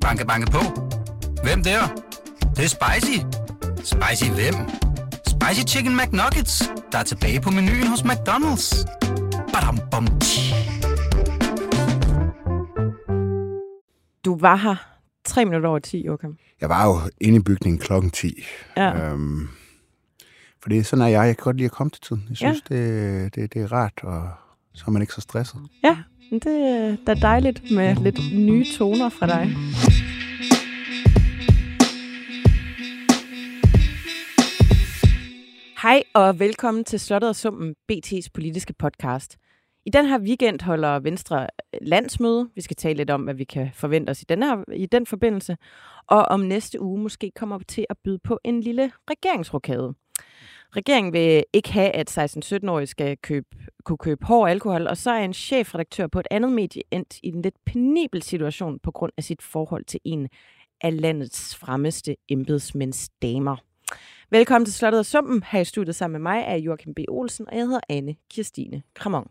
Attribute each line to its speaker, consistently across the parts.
Speaker 1: Banke, banke på. Hvem der? Det, det er spicy. Spicy hvem? Spicy Chicken McNuggets, der er tilbage på menuen hos McDonald's. Badum, bom, tji.
Speaker 2: Du var her tre minutter over 10, Joachim.
Speaker 3: Jeg var jo inde i bygningen klokken 10.
Speaker 2: Ja.
Speaker 3: Øhm, fordi sådan er jeg. Jeg kan godt lide at komme til tiden. Jeg synes, ja. det, det, det er rart, og så er man ikke så stresset.
Speaker 2: Ja, det er da dejligt med lidt nye toner fra dig. Hej og velkommen til Slottet og Summen, BT's politiske podcast. I den her weekend holder Venstre øh, landsmøde. Vi skal tale lidt om, hvad vi kan forvente os i den, her, i den forbindelse. Og om næste uge måske kommer vi til at byde på en lille regeringsrokade. Regeringen vil ikke have, at 16-17-årige skal købe, kunne købe hård alkohol, og så er en chefredaktør på et andet medie endt i en lidt penibel situation på grund af sit forhold til en af landets fremmeste embedsmænds damer. Velkommen til Slottet og Sumpen. Her i studiet sammen med mig er Joachim B. Olsen, og jeg hedder Anne Kirstine Kramon.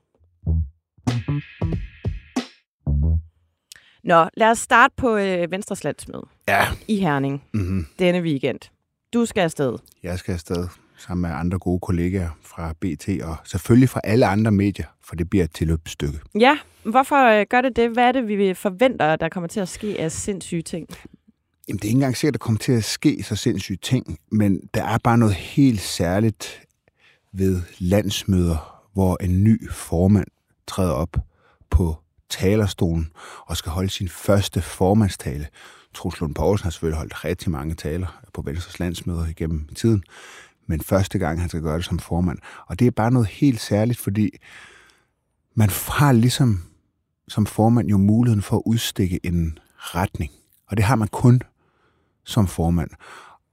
Speaker 2: Nå, lad os starte på øh, Venstres landsmøde
Speaker 3: Ja.
Speaker 2: i Herning
Speaker 3: Mm-hmm.
Speaker 2: denne weekend. Du skal afsted.
Speaker 3: Jeg skal afsted sammen med andre gode kollegaer fra BT, og selvfølgelig fra alle andre medier, for det bliver et tilløbsstykke.
Speaker 2: Ja, hvorfor øh, gør det det? Hvad er det, vi forventer, der kommer til at ske af sindssyge ting?
Speaker 3: Jamen, det er ikke engang sikkert, at der kommer til at ske så sindssyge ting, men der er bare noget helt særligt ved landsmøder, hvor en ny formand træder op på talerstolen og skal holde sin første formandstale. Troels Lund Poulsen har selvfølgelig holdt rigtig mange taler på Venstres landsmøder igennem tiden, men første gang han skal gøre det som formand. Og det er bare noget helt særligt, fordi man har ligesom som formand jo muligheden for at udstikke en retning. Og det har man kun som formand.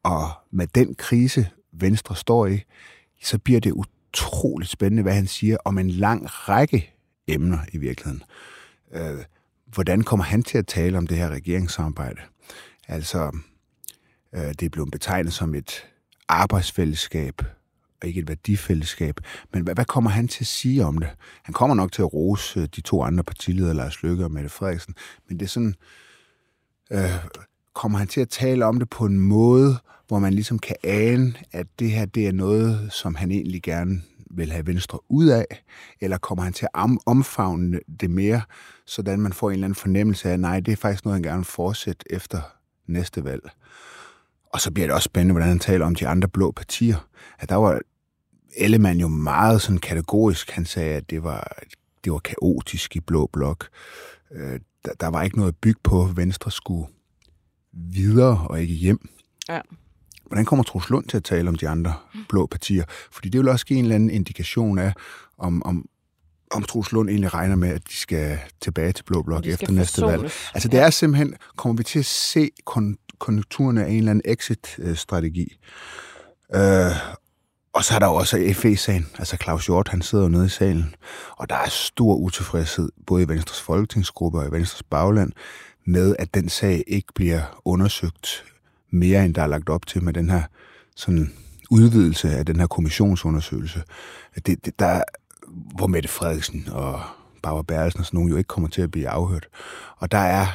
Speaker 3: Og med den krise, Venstre står i, så bliver det utroligt spændende, hvad han siger om en lang række emner i virkeligheden. Øh, hvordan kommer han til at tale om det her regeringssamarbejde? Altså, øh, det er blevet betegnet som et arbejdsfællesskab, og ikke et værdifællesskab. Men hvad, hvad kommer han til at sige om det? Han kommer nok til at rose øh, de to andre partiledere, Lars Løkke og Mette Frederiksen, men det er sådan, øh, kommer han til at tale om det på en måde, hvor man ligesom kan ane, at det her det er noget, som han egentlig gerne vil have Venstre ud af, eller kommer han til at omfavne det mere, sådan man får en eller anden fornemmelse af, at nej, det er faktisk noget, han gerne vil fortsætte efter næste valg. Og så bliver det også spændende, hvordan han taler om de andre blå partier. At der var Ellemann jo meget sådan kategorisk. Han sagde, at det var, det var kaotisk i blå blok. Øh, der, der var ikke noget at bygge på. Venstre skulle videre og ikke hjem.
Speaker 2: Ja.
Speaker 3: Hvordan kommer Troels Lund til at tale om de andre blå partier? Fordi det vil også give en eller anden indikation af, om, om, om Troels Lund egentlig regner med, at de skal tilbage til blå blok efter næste valg. Altså det er simpelthen, kommer vi til at se kon- konjunkturerne af en eller anden exit-strategi. Øh, og så er der jo også FE-sagen. Altså Claus Hjort, han sidder jo nede i salen. Og der er stor utilfredshed, både i Venstres folketingsgruppe og i Venstres bagland, med at den sag ikke bliver undersøgt mere, end der er lagt op til med den her sådan udvidelse af den her kommissionsundersøgelse. Det, det, der, hvor Mette Frederiksen og Barbara Bertelsen og sådan nogen jo ikke kommer til at blive afhørt. Og der er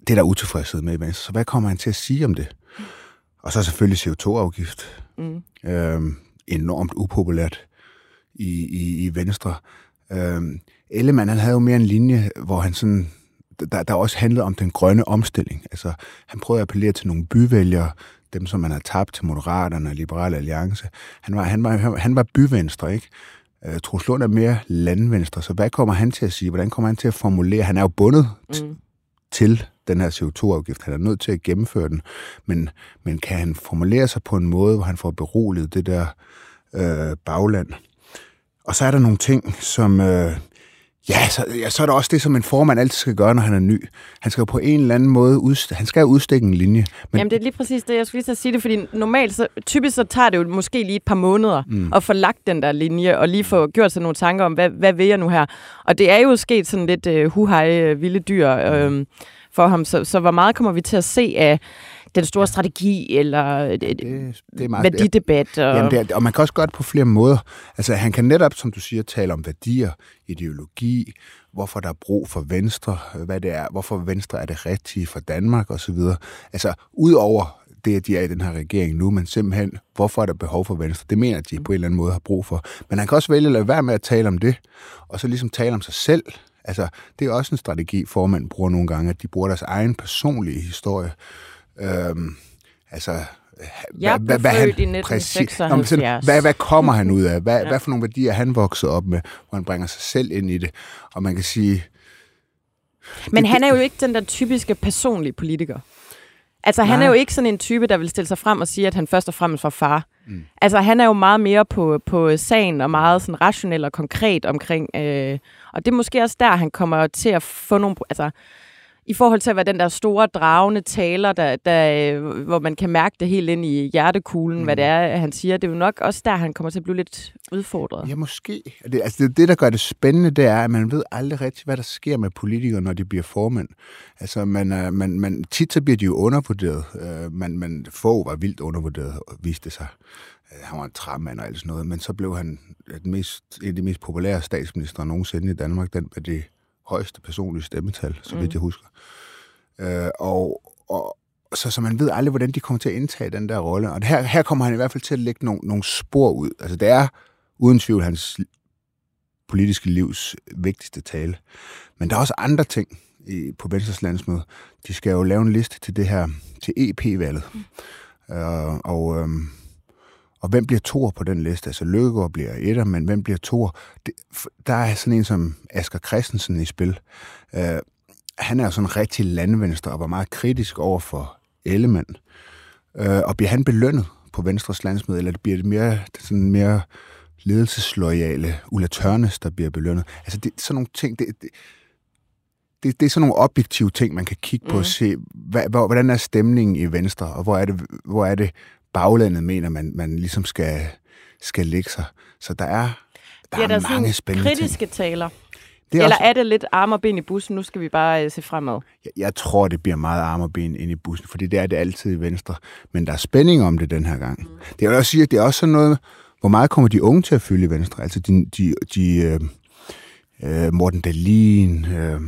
Speaker 3: det er der utilfredshed med i Venstre. Så hvad kommer han til at sige om det? Og så selvfølgelig CO2-afgift.
Speaker 2: Mm.
Speaker 3: Øhm, enormt upopulært i, i, i Venstre. Øhm, Ellemann, han havde jo mere en linje, hvor han sådan, der, der også handlede om den grønne omstilling. Altså, han prøvede at appellere til nogle byvælgere, dem som man har tabt til Moderaterne og Liberale Alliance. Han var, han var, han var byvenstre, ikke? Uh, Troels Lund er mere landvenstre, så hvad kommer han til at sige? Hvordan kommer han til at formulere? Han er jo bundet
Speaker 2: Mm.
Speaker 3: til den her CO2-afgift. Han er nødt til at gennemføre den. Men, men kan han formulere sig på en måde, hvor han får beroliget det der øh, bagland? Og så er der nogle ting, som... Øh, ja, så, ja, så er der også det, som en formand altid skal gøre, når han er ny. Han skal jo på en eller anden måde udst- han skal udstikke en linje.
Speaker 2: Men, Jamen, det er lige præcis det, jeg skulle lige at sige det, fordi normalt, så, typisk så tager det jo måske lige et par måneder mm. at få lagt den der linje, og lige få gjort sig nogle tanker om, hvad, hvad vil jeg nu her? Og det er jo sket sådan lidt uh, huhej, uh, vilde dyr uh, for ham, så, så hvor meget kommer vi til at se af den store strategi, eller
Speaker 3: det, det er meget,
Speaker 2: værdidebat. Og...
Speaker 3: Jamen, det er, og man kan også gøre det på flere måder. Altså, han kan netop, som du siger, tale om værdier, ideologi, hvorfor der er brug for Venstre, hvad det er, hvorfor Venstre er det rigtige for Danmark osv. Altså, udover det, at de er i den her regering nu, men simpelthen, hvorfor er der behov for Venstre? Det mener de på en eller anden måde har brug for. Men han kan også vælge at lade være med at tale om det, og så ligesom tale om sig selv. Altså, det er også en strategi, formand bruger nogle gange, at de bruger deres egen personlige historie. Øhm, altså,
Speaker 2: jeg hvad, hvad, han, i Præcis. Nå, sådan,
Speaker 3: hvad, hvad kommer han ud af? Hvad, ja. hvad for nogle værdier han vokset op med, hvor han bringer sig selv ind i det? Og man kan sige...
Speaker 2: Men det, han er jo ikke den der typiske personlige politiker. Altså, Nej. han er jo ikke sådan en type, der vil stille sig frem og sige, at han først og fremmest var far. Mm. Altså, han er jo meget mere på, på sagen og meget sådan rationel og konkret omkring... Øh, og det er måske også der, han kommer til at få nogle... Altså, i forhold til at være den der store dragende taler, der, der, øh, hvor man kan mærke det helt ind i hjertekuglen, mm. hvad det er, han siger. Det er jo nok også der, han kommer til at blive lidt udfordret.
Speaker 3: Ja, måske. Det, altså det, det, der gør det spændende, det er, at man ved aldrig rigtigt, hvad der sker med politikere, når de bliver formand. Altså, man, er, man, man, tit så bliver de jo undervurderet. Uh, man, man, få var vildt undervurderet, viste sig. Uh, han var en træmand og alt sådan noget, men så blev han den mest, en af de mest populære statsminister nogensinde i Danmark, den med det højeste personlige stemmetal, så vidt mm. jeg husker. Øh, og, og så, så man ved aldrig, hvordan de kommer til at indtage den der rolle. Og her, her kommer han i hvert fald til at lægge nogle, nogle spor ud. Altså det er uden tvivl hans politiske livs vigtigste tale. Men der er også andre ting i, på Venstres landsmøde. De skal jo lave en liste til det her, til EP-valget. Mm. Øh, og, øh, og hvem bliver to på den liste? Altså Løkkegaard bliver etter, men hvem bliver to? Der er sådan en som Asger Christensen i spil. Øh, han er sådan rigtig landvenstre og var meget kritisk over for Ellemann. Øh, og bliver han belønnet på Venstres landsmøde, eller bliver det mere, sådan mere ledelsesloyale Ulla Tørnes, der bliver belønnet? Altså, det, sådan nogle ting, det, det, det, det er sådan nogle objektive ting, man kan kigge på mm. og se, hvad, hvor, hvordan er stemningen i Venstre, og hvor er det, hvor er det baglandet mener, man, man ligesom skal, skal lægge sig. Så der er, der ja, er, der er mange spændende
Speaker 2: kritiske
Speaker 3: ting.
Speaker 2: taler. Det er Eller også... er det lidt arm og ben i bussen? Nu skal vi bare uh, se fremad.
Speaker 3: Jeg, jeg tror, det bliver meget arm og ben ind i bussen, fordi det er det altid i Venstre. Men der er spænding om det den her gang. Mm. Det vil også sige, at det er også sådan noget, hvor meget kommer de unge til at fylde i Venstre? Altså de, de, de øh, øh, Morten Dalin, øh,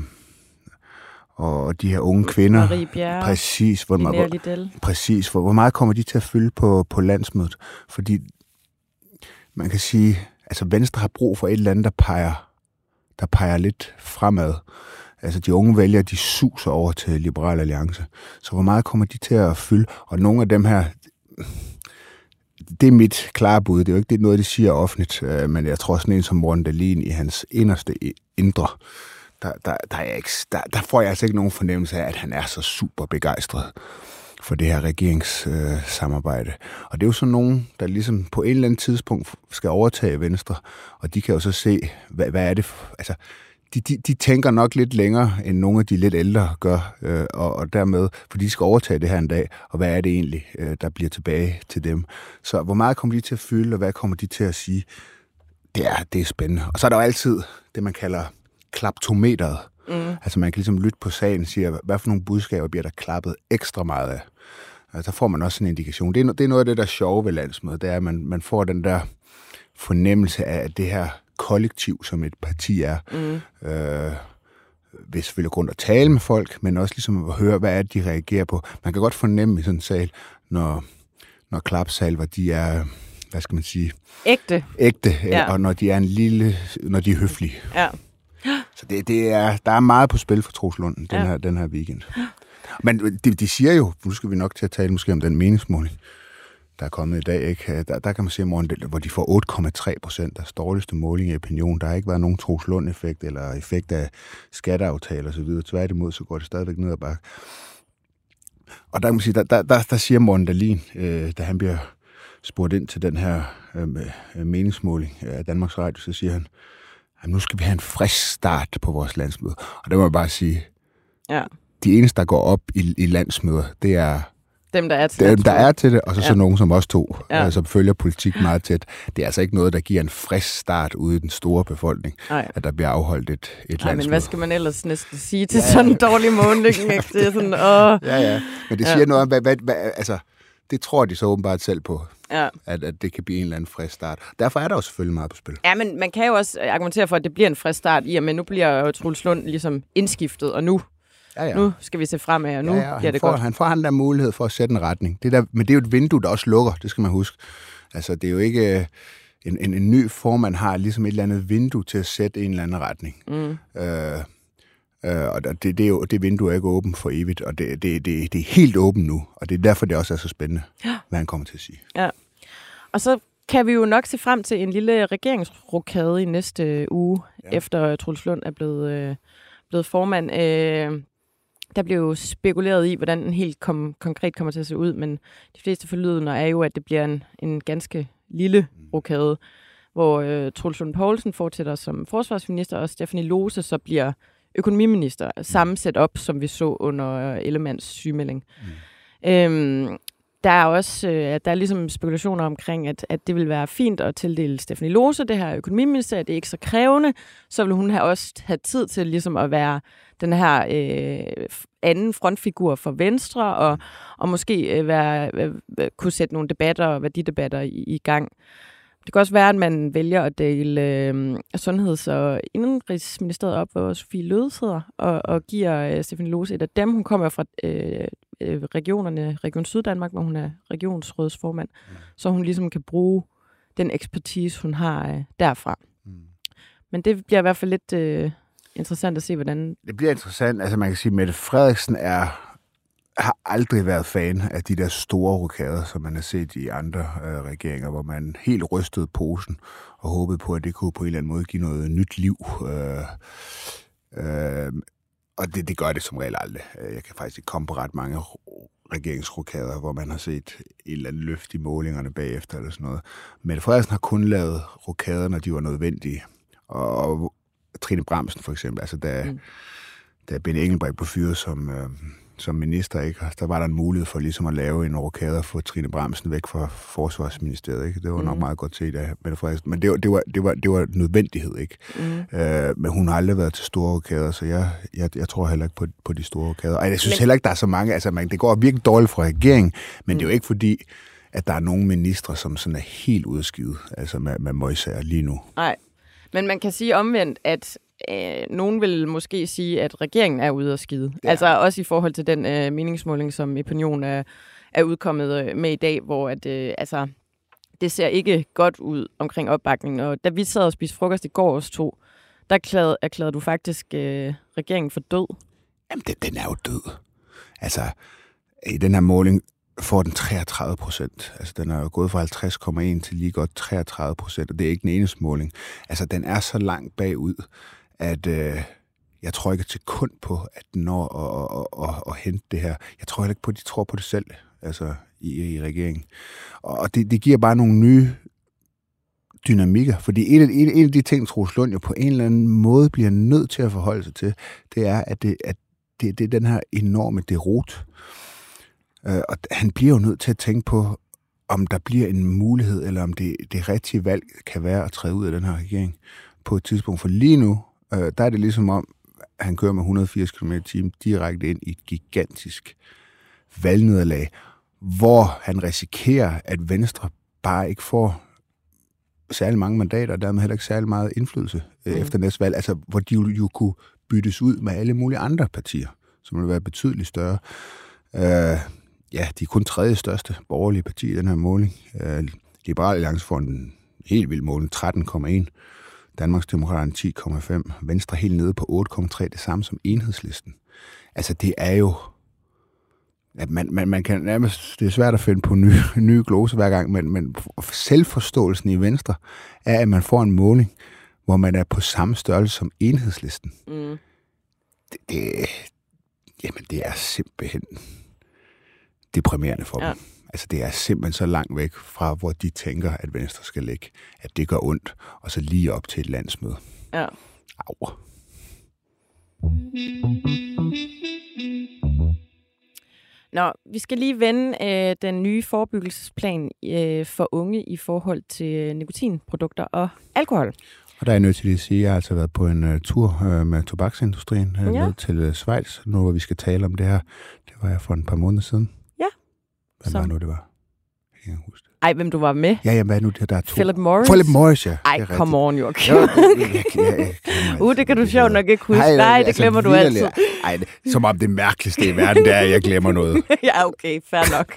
Speaker 3: og de her unge kvinder.
Speaker 2: Marie Bjerre,
Speaker 3: præcis, hvor, hvor, præcis hvor, hvor meget kommer de til at fylde på, på landsmødet? Fordi man kan sige, altså Venstre har brug for et eller andet, der peger, der peger lidt fremad. Altså de unge vælger, de suser over til Liberal Alliance. Så hvor meget kommer de til at fylde? Og nogle af dem her, det er mit klare bud. Det er jo ikke det noget, de siger offentligt, øh, men jeg tror sådan en som Morten Dahlin i hans inderste indre, der, der, der, er ikke, der, der får jeg altså ikke nogen fornemmelse af, at han er så super begejstret for det her regeringssamarbejde. Øh, og det er jo sådan nogen, der ligesom på et eller andet tidspunkt skal overtage Venstre, og de kan jo så se, hvad, hvad er det for, altså, de, de, de tænker nok lidt længere, end nogle af de lidt ældre gør, øh, og, og dermed, for de skal overtage det her en dag, og hvad er det egentlig, øh, der bliver tilbage til dem. Så hvor meget kommer de til at fylde, og hvad kommer de til at sige? Det er, det er spændende. Og så er der jo altid det, man kalder klaptometeret. Mm. Altså man kan ligesom lytte på sagen og sige, hvad for nogle budskaber bliver der klappet ekstra meget af. Altså, der får man også en indikation. Det er, det er noget af det, der er sjove ved landsmødet, det er, at man, man får den der fornemmelse af det her kollektiv, som et parti er. Mm. Øh, vil selvfølgelig grund at tale med folk, men også ligesom at høre, hvad er det, de reagerer på. Man kan godt fornemme i sådan en sal, når, når klapsalver, de er, hvad skal man sige?
Speaker 2: Ægte.
Speaker 3: Ægte, ja. og når de er en lille, når de er høflige.
Speaker 2: Ja.
Speaker 3: Så det, det er, der er meget på spil for Troslund den, ja. her, den her weekend. Men de, de siger jo, nu skal vi nok til at tale måske om den meningsmåling, der er kommet i dag, ikke? Der, der kan man se morgen, hvor de får 8,3 procent af dårligste måling i opinion. Der har ikke været nogen Troslund-effekt eller effekt af skatteaftaler osv. Tværtimod, så går det stadigvæk ned ad bakke. Og der kan man sige, der, der, der, der siger Morten Dahlin, øh, da han bliver spurgt ind til den her øh, meningsmåling af Danmarks Radio, så siger han, at nu skal vi have en frisk start på vores landsmøde. Og det må jeg bare sige,
Speaker 2: ja.
Speaker 3: de eneste, der går op i, i landsmøder, det er
Speaker 2: Dem, der er til
Speaker 3: Dem, der er til det, og så, ja. så nogen som også to,
Speaker 2: Ja.
Speaker 3: ja. som følger politik meget tæt. Det er altså ikke noget, der giver en frisk start ude i den store befolkning,
Speaker 2: Nej.
Speaker 3: at der bliver afholdt et, et
Speaker 2: Nej, men
Speaker 3: landsmøde.
Speaker 2: hvad skal man ellers næsten sige til sådan en dårlig månedning? Ikke? Det er sådan, åh,
Speaker 3: Ja, ja. Men det
Speaker 2: Ja.
Speaker 3: siger noget om, hvad, hvad, hvad, altså, det tror de så åbenbart selv på,
Speaker 2: ja.
Speaker 3: at, at det kan blive en eller anden frisk start. Derfor er der jo selvfølgelig meget på spil.
Speaker 2: Ja, men man kan jo også argumentere for, at det bliver en frisk start i, og men nu bliver jo Truls Lund ligesom indskiftet, og nu,
Speaker 3: Ja, ja.
Speaker 2: nu skal vi se fremad, og nu
Speaker 3: ja, ja,
Speaker 2: bliver det
Speaker 3: får,
Speaker 2: godt.
Speaker 3: Han får han der mulighed for at sætte en retning. Det der, men det er jo et vindue, der også lukker, det skal man huske. Altså, det er jo ikke... øh, En, en, en ny formand har ligesom et eller andet vindue til at sætte en eller anden retning.
Speaker 2: Mm.
Speaker 3: Øh, øh, og det, det, er jo, det vindue er ikke åbent for evigt, og det, det, det, det er helt åbent nu. Og det er derfor, det også er så spændende,
Speaker 2: Ja.
Speaker 3: hvad han kommer til at sige.
Speaker 2: Og så kan vi jo nok se frem til en lille regeringsrokade i næste uge, ja. Efter Truls Lund er blevet, øh, blevet formand. Øh, der blev jo spekuleret i, hvordan den helt kom, konkret kommer til at se ud, men de fleste forlydende er jo, at det bliver en, en ganske lille rokade, hvor øh, Truls Lund Poulsen fortsætter som forsvarsminister, og Stephanie Lose så bliver økonomiminister. Samme setup, som vi så under Ellemanns sygemelding. Mm. Øhm, der er også øh, der er ligesom spekulationer omkring, at, at det vil være fint at tildele Stephanie Lose det her økonomiministerium. Det er ikke så krævende. Så vil hun have også have tid til ligesom at være den her øh, anden frontfigur for Venstre, og, og måske øh, være, øh, øh, kunne sætte nogle debatter og værdidebatter i, i gang. Det kan også være, at man vælger at dele øh, Sundheds- og Indenrigsministeriet op, hvor Sofie Løde sidder, og, og giver øh, Stefanie Lose et af dem. Hun kommer fra øh, øh, regionerne, Region Syddanmark, hvor hun er regionsrådsformand, mm. så hun ligesom kan bruge den ekspertise, hun har øh, derfra.
Speaker 3: Mm.
Speaker 2: Men det bliver i hvert fald lidt øh, interessant at se, hvordan...
Speaker 3: Det bliver interessant. Altså man kan sige, at Mette Frederiksen er, har aldrig været fan af de der store rokader, som man har set i andre øh, regeringer, hvor man helt rystede posen og håbede på, at det kunne på en eller anden måde give noget nyt liv. Øh, øh, og det, det gør det som regel aldrig. Øh, Jeg kan faktisk ikke komme på ret mange ro- regeringsrokader, hvor man har set et eller andet løft i målingerne bagefter eller sådan noget. Mette Frederiksen har kun lavet rokader, når de var nødvendige. Og, og Trine Bramsen for eksempel, altså da,
Speaker 2: mm.
Speaker 3: da Ben Engelbrecht blev fyret som, øh, som minister, ikke? der var der en mulighed for ligesom at lave en rokade og få Trine Bramsen væk fra forsvarsministeriet. Ikke? Det var mm. nok
Speaker 2: Mhm.
Speaker 3: meget godt set af Mette Frederiksen. Men det var, det var, det var, det var nødvendighed, ikke?
Speaker 2: Mm.
Speaker 3: Øh, men hun har aldrig været til store rokader, så jeg, jeg, jeg tror heller ikke på, på de store rokader. Og jeg synes
Speaker 2: Men-
Speaker 3: men... heller ikke, der er så mange. Altså, man, det går virkelig dårligt for regeringen, men mm. det er jo ikke fordi, at der er nogle ministre, som sådan er helt udskivet, altså med, med møjsager lige nu.
Speaker 2: Nej. Men man kan sige omvendt, at øh, nogen vil måske sige, at regeringen er ude at skide.
Speaker 3: Ja.
Speaker 2: Altså også i forhold til den øh, meningsmåling, som Opinion er, er udkommet øh, med i dag, hvor at, øh, altså, det ser ikke godt ud omkring opbakningen. Og da vi sad og spiste frokost i går os to, der erklærede, erklærede du faktisk øh, regeringen for død.
Speaker 3: Jamen, den, den er jo død. Altså, i den her måling får den 33 procent. Altså, den er jo gået fra 50,1 til lige godt 33 procent, og det er ikke den eneste måling. Altså, den er så langt bagud, at øh, jeg tror ikke til kun på, at den når at, at, at, at hente det her. Jeg tror heller ikke på, at de tror på det selv, altså i, i regeringen. Og det, det giver bare nogle nye dynamikker, fordi en af, en, en af de ting, Troels Lund jo på en eller anden måde bliver nødt til at forholde sig til, det er, at det, at det, det er den her enorme derot. Øh, og han bliver jo nødt til at tænke på, om der bliver en mulighed, eller om det, det rigtige valg kan være at træde ud af den her regering på et tidspunkt. For lige nu, øh, der er det ligesom om, han kører med 180 km timen direkte ind i et gigantisk valgnederlag, hvor han risikerer, at Venstre bare ikke får særlig mange mandater, og dermed heller ikke særlig meget indflydelse øh,
Speaker 2: Mm.
Speaker 3: efter næste valg. Altså, hvor de jo, jo kunne byttes ud med alle mulige andre partier, som ville være betydeligt større. Øh, ja, de er kun tredje største borgerlige parti i den her måling. Øh, Liberal Alliance får en helt vild måling, 13,1. Danmarksdemokraterne 10,5. Venstre helt nede på 8,3. Det samme som enhedslisten. Altså, det er jo... At man, man, man kan nærmest, det er svært at finde på nye, nye gloser hver gang, men, men selvforståelsen i Venstre er, at man får en måling, hvor man er på samme størrelse som enhedslisten.
Speaker 2: Mm.
Speaker 3: Det, det, jamen, det er simpelthen deprimerende for
Speaker 2: ja.
Speaker 3: dem. Altså, det er simpelthen så langt væk fra, hvor de tænker, at Venstre skal ligge, at det gør ondt, og så lige op til et landsmøde.
Speaker 2: Ja.
Speaker 3: Au.
Speaker 2: Nå, vi skal lige vende øh, den nye forebyggelsesplan øh, for unge i forhold til nikotinprodukter og alkohol.
Speaker 3: Og der er jeg nødt til at sige, at jeg har altså været på en uh, tur uh, med tobaksindustrien uh,
Speaker 2: Ja.
Speaker 3: ned til uh, Schweiz, nu hvor vi skal tale om det her. Det var jeg for et par måneder siden. Hvad
Speaker 2: Så-
Speaker 3: var nu, det var? Jeg kan ikke huske det.
Speaker 2: Ej, hvem du var med?
Speaker 3: Ja, ja, hvad nu det, der er to?
Speaker 2: Philip Morris?
Speaker 3: Philip Morris, ja.
Speaker 2: Ej, come on, Joachim.
Speaker 3: Jo,
Speaker 2: Uh, det kan du sjovt nok ikke huske.
Speaker 3: Nej,
Speaker 2: Nej, det
Speaker 3: altså,
Speaker 2: glemmer du altid.
Speaker 3: Ej, som om det mærkeligste i verden, det er, at jeg glemmer noget.
Speaker 2: ja, okay, fair nok.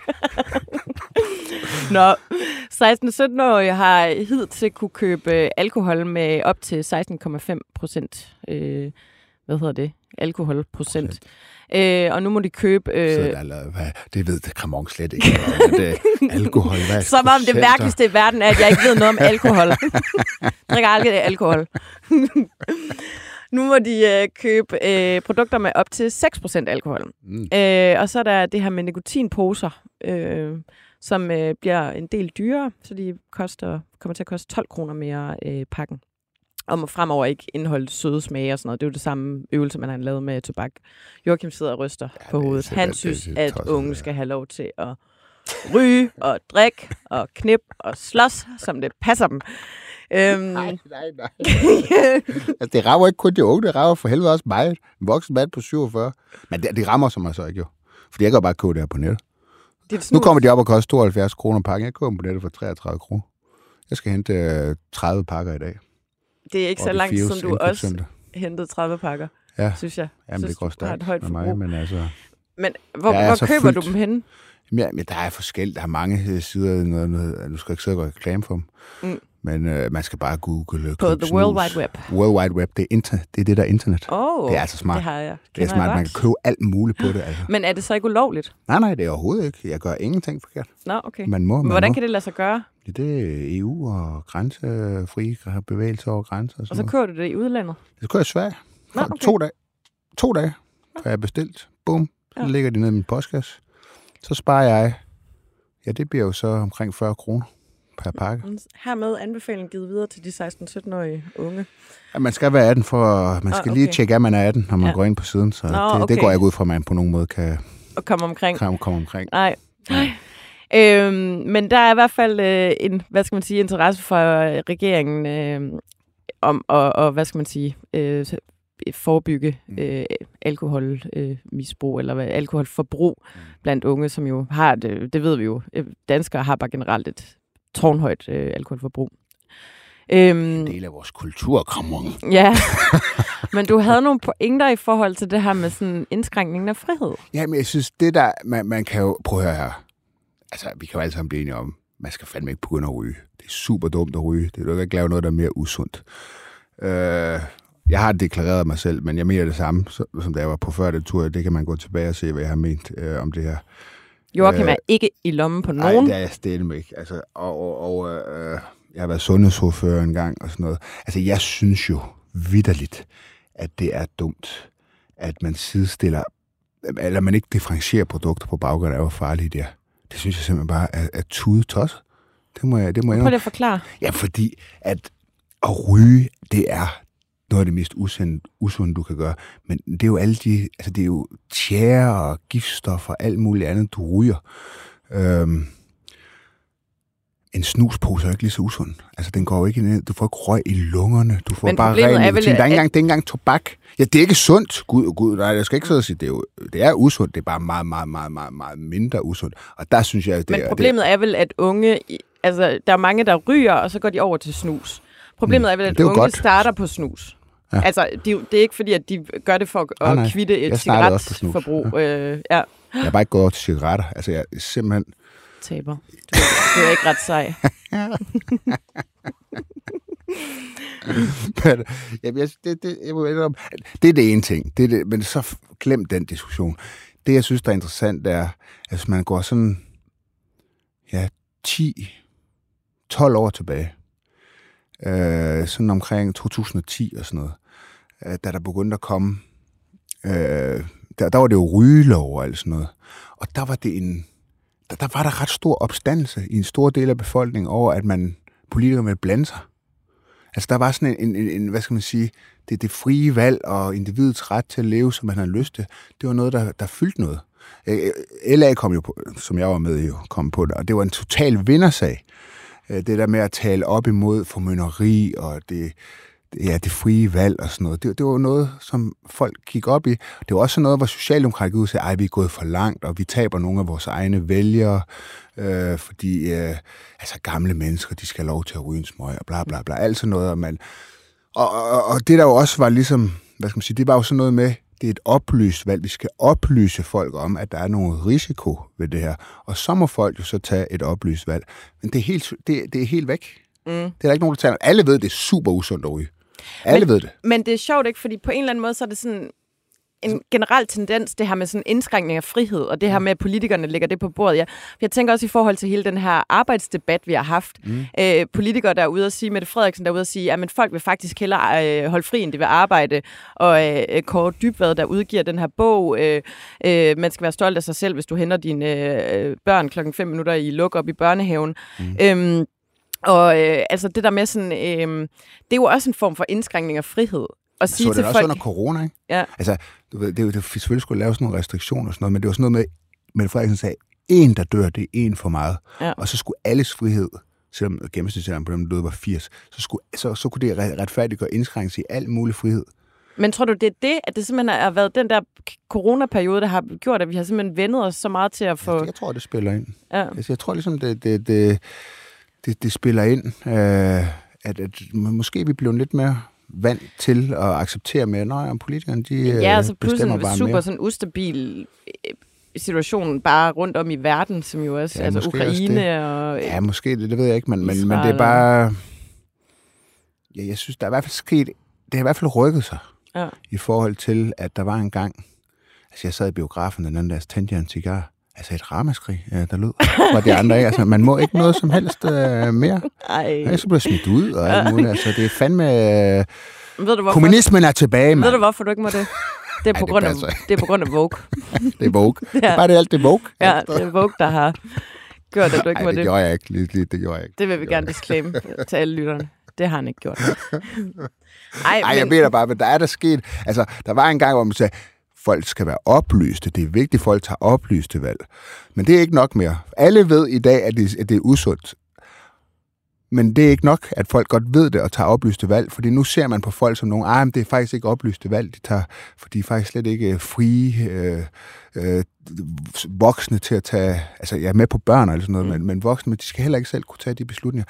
Speaker 2: Nå, 16-17-årige har hidtil kunne købe øh, alkohol med op til 16,5 procent. Øh, hvad hedder det? Alkoholprocent. Øh, og nu må de købe...
Speaker 3: Så
Speaker 2: Øh,
Speaker 3: der, er lavet- hvad, det ved Kramon slet ikke. Er det, alkohol, hvad
Speaker 2: som om det
Speaker 3: procenter?
Speaker 2: mærkeligste i verden er, at jeg ikke ved noget om alkohol. Drikker aldrig alkohol. nu må de øh, købe øh, produkter med op til 6% alkohol.
Speaker 3: Mm.
Speaker 2: Øh, og så er der det her med nikotinposer, øh, som øh, bliver en del dyrere, så de koster, kommer til at koste 12 kroner mere øh, pakken. Og må fremover ikke indeholde søde smage og sådan noget. Det er jo det samme øvelse, man har lavet med tobak. Joachim sidder og ryster ja, på
Speaker 3: det
Speaker 2: hovedet. Han synes, at unge skal have lov til at ryge og drikke og knip og slås, som det passer dem. Øhm,
Speaker 3: Nej, nej, nej. altså, det rammer ikke kun de unge, det rammer for helvede også mig. En voksen mand på 47. Men det, det rammer så mig så ikke jo. Fordi jeg kan bare købe det her på nettet. Nu kommer de op og koster 72 kroner pakken. Jeg køber dem på nettet for 33 kroner. Jeg skal hente øh, 30 pakker i dag.
Speaker 2: Det er ikke så lang tid, som du også hentede 30 pakker,
Speaker 3: Ja,
Speaker 2: synes jeg.
Speaker 3: jamen det
Speaker 2: synes,
Speaker 3: går
Speaker 2: du har et
Speaker 3: stærkt
Speaker 2: højt
Speaker 3: med mig, men altså...
Speaker 2: Men hvor,
Speaker 3: er
Speaker 2: hvor køber du
Speaker 3: fyldt.
Speaker 2: dem henne?
Speaker 3: Ja, men der er forskelligt. Der er mange øh, sider. Noget, noget, nu skal jeg ikke sidde og reklame for dem.
Speaker 2: Mm.
Speaker 3: Men øh, man skal bare google
Speaker 2: På
Speaker 3: køb
Speaker 2: The. World Wide Web.
Speaker 3: World Wide Web, det er, inter, det, er det, der er internet.
Speaker 2: Oh,
Speaker 3: Det er altså smart.
Speaker 2: Det har jeg.
Speaker 3: det er smart,
Speaker 2: jeg
Speaker 3: man kan købe alt muligt på det. Altså.
Speaker 2: Men er det så ikke ulovligt?
Speaker 3: Nej, nej, det er overhovedet ikke. Jeg gør ingenting forkert.
Speaker 2: Nå, okay.
Speaker 3: Man må, man
Speaker 2: hvordan
Speaker 3: må.
Speaker 2: kan det lade sig gøre?
Speaker 3: Ja, det er EU og grænsefri bevægelser over grænser og
Speaker 2: Og så
Speaker 3: noget.
Speaker 2: kører du det i udlandet?
Speaker 3: Det kører i Sverige.
Speaker 2: Nå, okay.
Speaker 3: To dage. To dage har jeg bestilt. Bum. Så
Speaker 2: Ja.
Speaker 3: ligger de nede i min postkasse. Så sparer jeg, ja, det bliver jo så omkring 40 kroner per pakke.
Speaker 2: Hermed anbefaling givet videre til de 16-17-årige unge.
Speaker 3: Ja, man skal være 18 for, man
Speaker 2: Ah,
Speaker 3: skal lige
Speaker 2: okay.
Speaker 3: tjekke, at man er 18, når man
Speaker 2: Ja.
Speaker 3: går ind på siden. Så
Speaker 2: Nå,
Speaker 3: det, det
Speaker 2: okay.
Speaker 3: går jeg ikke ud fra, at man på nogen måde kan,
Speaker 2: Og komme omkring.
Speaker 3: kan komme omkring.
Speaker 2: Nej. Øhm, men der er i hvert fald øh, en, hvad skal man sige, interesse for øh, regeringen øh, om at, og, hvad skal man sige, øh, forebygge øh, alkoholmisbrug, øh, eller hvad, alkoholforbrug blandt unge, som jo har det, det ved vi jo, øh, danskere har bare generelt et tårnhøjt øh, alkoholforbrug. Øhm,
Speaker 3: En del af vores kultur, kramon.
Speaker 2: ja, men du havde nogle pointer i forhold til det her med sådan indskrænkningen af frihed.
Speaker 3: Ja, men jeg synes, det der, man, man kan jo, prøv at høre her. Altså, vi kan jo alle sammen blive enige om, man skal fandme ikke begynde at ryge. Det er super dumt at ryge. Det er du ikke lave noget, der er mere usundt. Øh, jeg har deklareret mig selv, men jeg mener det samme, som da jeg var på før den tur. Det kan man gå tilbage og se, hvad jeg har ment øh, om det her.
Speaker 2: Joachim
Speaker 3: Øh,
Speaker 2: er ikke i lommen på
Speaker 3: Nej,
Speaker 2: nogen.
Speaker 3: det er jeg stille ikke. Altså, og, og, og øh, jeg har været sundhedsordfører en gang og sådan noget. Altså, jeg synes jo vidderligt, at det er dumt, at man sidestiller, eller man ikke differentierer produkter på baggrund af, hvor farlige de er. Det synes jeg simpelthen bare er, er tosset. Det må jeg, det må jeg
Speaker 2: Prøv lige at forklare.
Speaker 3: Ja, fordi at at ryge, det er noget af det mest usunde, usunde, du kan gøre. Men det er jo alle de, altså det er jo tjære og giftstoffer og alt muligt andet, du ryger. Øhm, en snuspose er ikke lige så usund. Altså, den går jo ikke ned. Du får ikke røg i lungerne. Du får
Speaker 2: Men
Speaker 3: bare ren
Speaker 2: er vel.
Speaker 3: Der er ikke
Speaker 2: at-
Speaker 3: engang, det er tobak. Ja, det er ikke sundt. Gud, gud, nej, jeg skal ikke sidde og sige, det er, jo, det er usundt. Det er bare meget, meget, meget, meget, meget mindre usundt. Og der synes jeg, det
Speaker 2: Men problemet er vel, at unge... Altså, der er mange, der ryger, og så går de over til snus. Problemet er vel, at
Speaker 3: det er
Speaker 2: unge
Speaker 3: godt.
Speaker 2: starter på snus. Ja.
Speaker 3: Ja.
Speaker 2: Altså, de, det er ikke fordi, at de gør det for at
Speaker 3: Nej, nej.
Speaker 2: kvitte et cigaretforbrug. Øh, ja,
Speaker 3: Jeg har bare ikke gået over til cigaretter. Altså, jeg simpelthen
Speaker 2: taber. Du, du er ikke ret sej.
Speaker 3: Men, jamen, jeg, det, det, jeg må om, det er det ene ting. Det er det, men så glem den diskussion. Det, jeg synes, der er interessant, er, at hvis man går sådan, ja, 10, 12 år tilbage, øh, sådan omkring 2010 og sådan noget, øh, da der begyndte at komme, øh, der, der var det jo rygelov og alt sådan noget. Og der var det en, der, der var der ret stor opstandelse i en stor del af befolkningen over, at man politikerne ville blande sig. Altså, der var sådan en, en, en hvad skal man sige, det, det frie valg og individets ret til at leve, som man har lyst til, det var noget, der, der fyldte noget. Øh, LA kom jo, på, som jeg var med jo, kom på det, og det var en total vindersag. Øh, det der med at tale op imod formynderi og det, ja, det frie valg og sådan noget. Det, det var noget, som folk gik op i. Det var også noget, hvor Socialdemokratiet ud sagde, at vi er gået for langt, og vi taber nogle af vores egne vælgere, øh, fordi øh, altså, gamle mennesker, de skal have lov til at ryge en smøg, og bla bla bla. Alt sådan noget. Og, man, og, og, og det der jo også var ligesom, hvad skal man sige, det var jo sådan noget med, det er et oplyst valg. Vi skal oplyse folk om, at der er noget risiko ved det her. Og så må folk jo så tage et oplyst valg. Men det er helt, det, det er helt væk. Mm. Det er der ikke nogen, der taler Alle ved, det er super usundt at ryge. Alle
Speaker 2: men,
Speaker 3: ved det.
Speaker 2: Men det er sjovt ikke, fordi på en eller anden måde, så er det sådan en generel tendens, det her med sådan indskrænkning af frihed, og det her med, at politikerne lægger det på bordet. Jeg, jeg tænker også i forhold til hele den her arbejdsdebat, vi har haft. Mm. Øh, politikere, der er ude at sige, Mette Frederiksen, der er ude at sige, at folk vil faktisk hellere øh, holde fri, end de vil arbejde. Og øh, Kåre Dybvad, der udgiver den her bog, øh, øh, man skal være stolt af sig selv, hvis du henter dine øh, børn klokken 5 minutter i luk op i børnehaven. Mm. Øhm, og øh, altså det der med sådan, øh, det er jo også en form for indskrænkning af frihed.
Speaker 3: At sige så til det folk... også under corona, ikke? Ja. Altså, du ved, det, det, det selvfølgelig skulle lave sådan nogle restriktioner og sådan noget, men det var sådan noget med, Mette Frederiksen sagde, en, der dør, det er en for meget. Ja. Og så skulle alles frihed, selvom gennemsnitsalderen på dem, døde, var 80, så, skulle, så, så kunne det retfærdigt gøre indskrænkelse i al mulig frihed.
Speaker 2: Men tror du, det er det, at det simpelthen har været den der coronaperiode, der har gjort, at vi har simpelthen vendet os så meget til at få...
Speaker 3: Jeg, jeg tror, det spiller ind. Ja. Altså, jeg tror ligesom, det, det, det, det, det spiller ind, øh, at, at måske vi bliver lidt mere vant til at acceptere med, at politikerne de
Speaker 2: ja, altså
Speaker 3: bestemmer
Speaker 2: bare super mere. sådan ustabil øh, situation bare rundt om i verden, som jo også, ja, altså Ukraine
Speaker 3: også
Speaker 2: og...
Speaker 3: Ja, måske det, det ved jeg ikke, men, men, men det er bare... Ja, jeg synes, der er i hvert fald sket... Det har i hvert fald rykket sig ja. i forhold til, at der var en gang... Altså, jeg sad i biografen den anden dag, tændte jeg en cigar, Altså et ramaskrig, der lød fra de andre. Ikke? Altså, man må ikke noget som helst uh, mere. Ej. Ja, så bliver smidt ud og alt muligt. Altså, det er fandme... Uh, Ved du, kommunismen er tilbage, mand.
Speaker 2: Ved du, hvorfor du ikke må det? Det er, på, Ej, grund, af, det er på grund af Vogue.
Speaker 3: det er Vogue. ja. Det er bare det alt, det er Vogue.
Speaker 2: Ja, det er Vogue, der har gjort, at du ikke Ej, må det.
Speaker 3: det gjorde jeg ikke. Lige, lige, det gjorde jeg ikke.
Speaker 2: Det vil vi gerne disclaim til alle lytterne. Det har han ikke gjort.
Speaker 3: Ej, Ej men... jeg ved bare, men der er der sket... Altså, der var en gang, hvor man sagde, folk skal være oplyste. Det er vigtigt, at folk tager oplyste valg. Men det er ikke nok mere. Alle ved i dag, at det, at det er usundt. Men det er ikke nok, at folk godt ved det og tager oplyste valg, fordi nu ser man på folk som nogen, ah, det er faktisk ikke oplyste valg, de tager, for de er faktisk slet ikke frie øh, øh, voksne til at tage, altså jeg er med på børn eller sådan noget, mm. men, men voksne, de skal heller ikke selv kunne tage de beslutninger.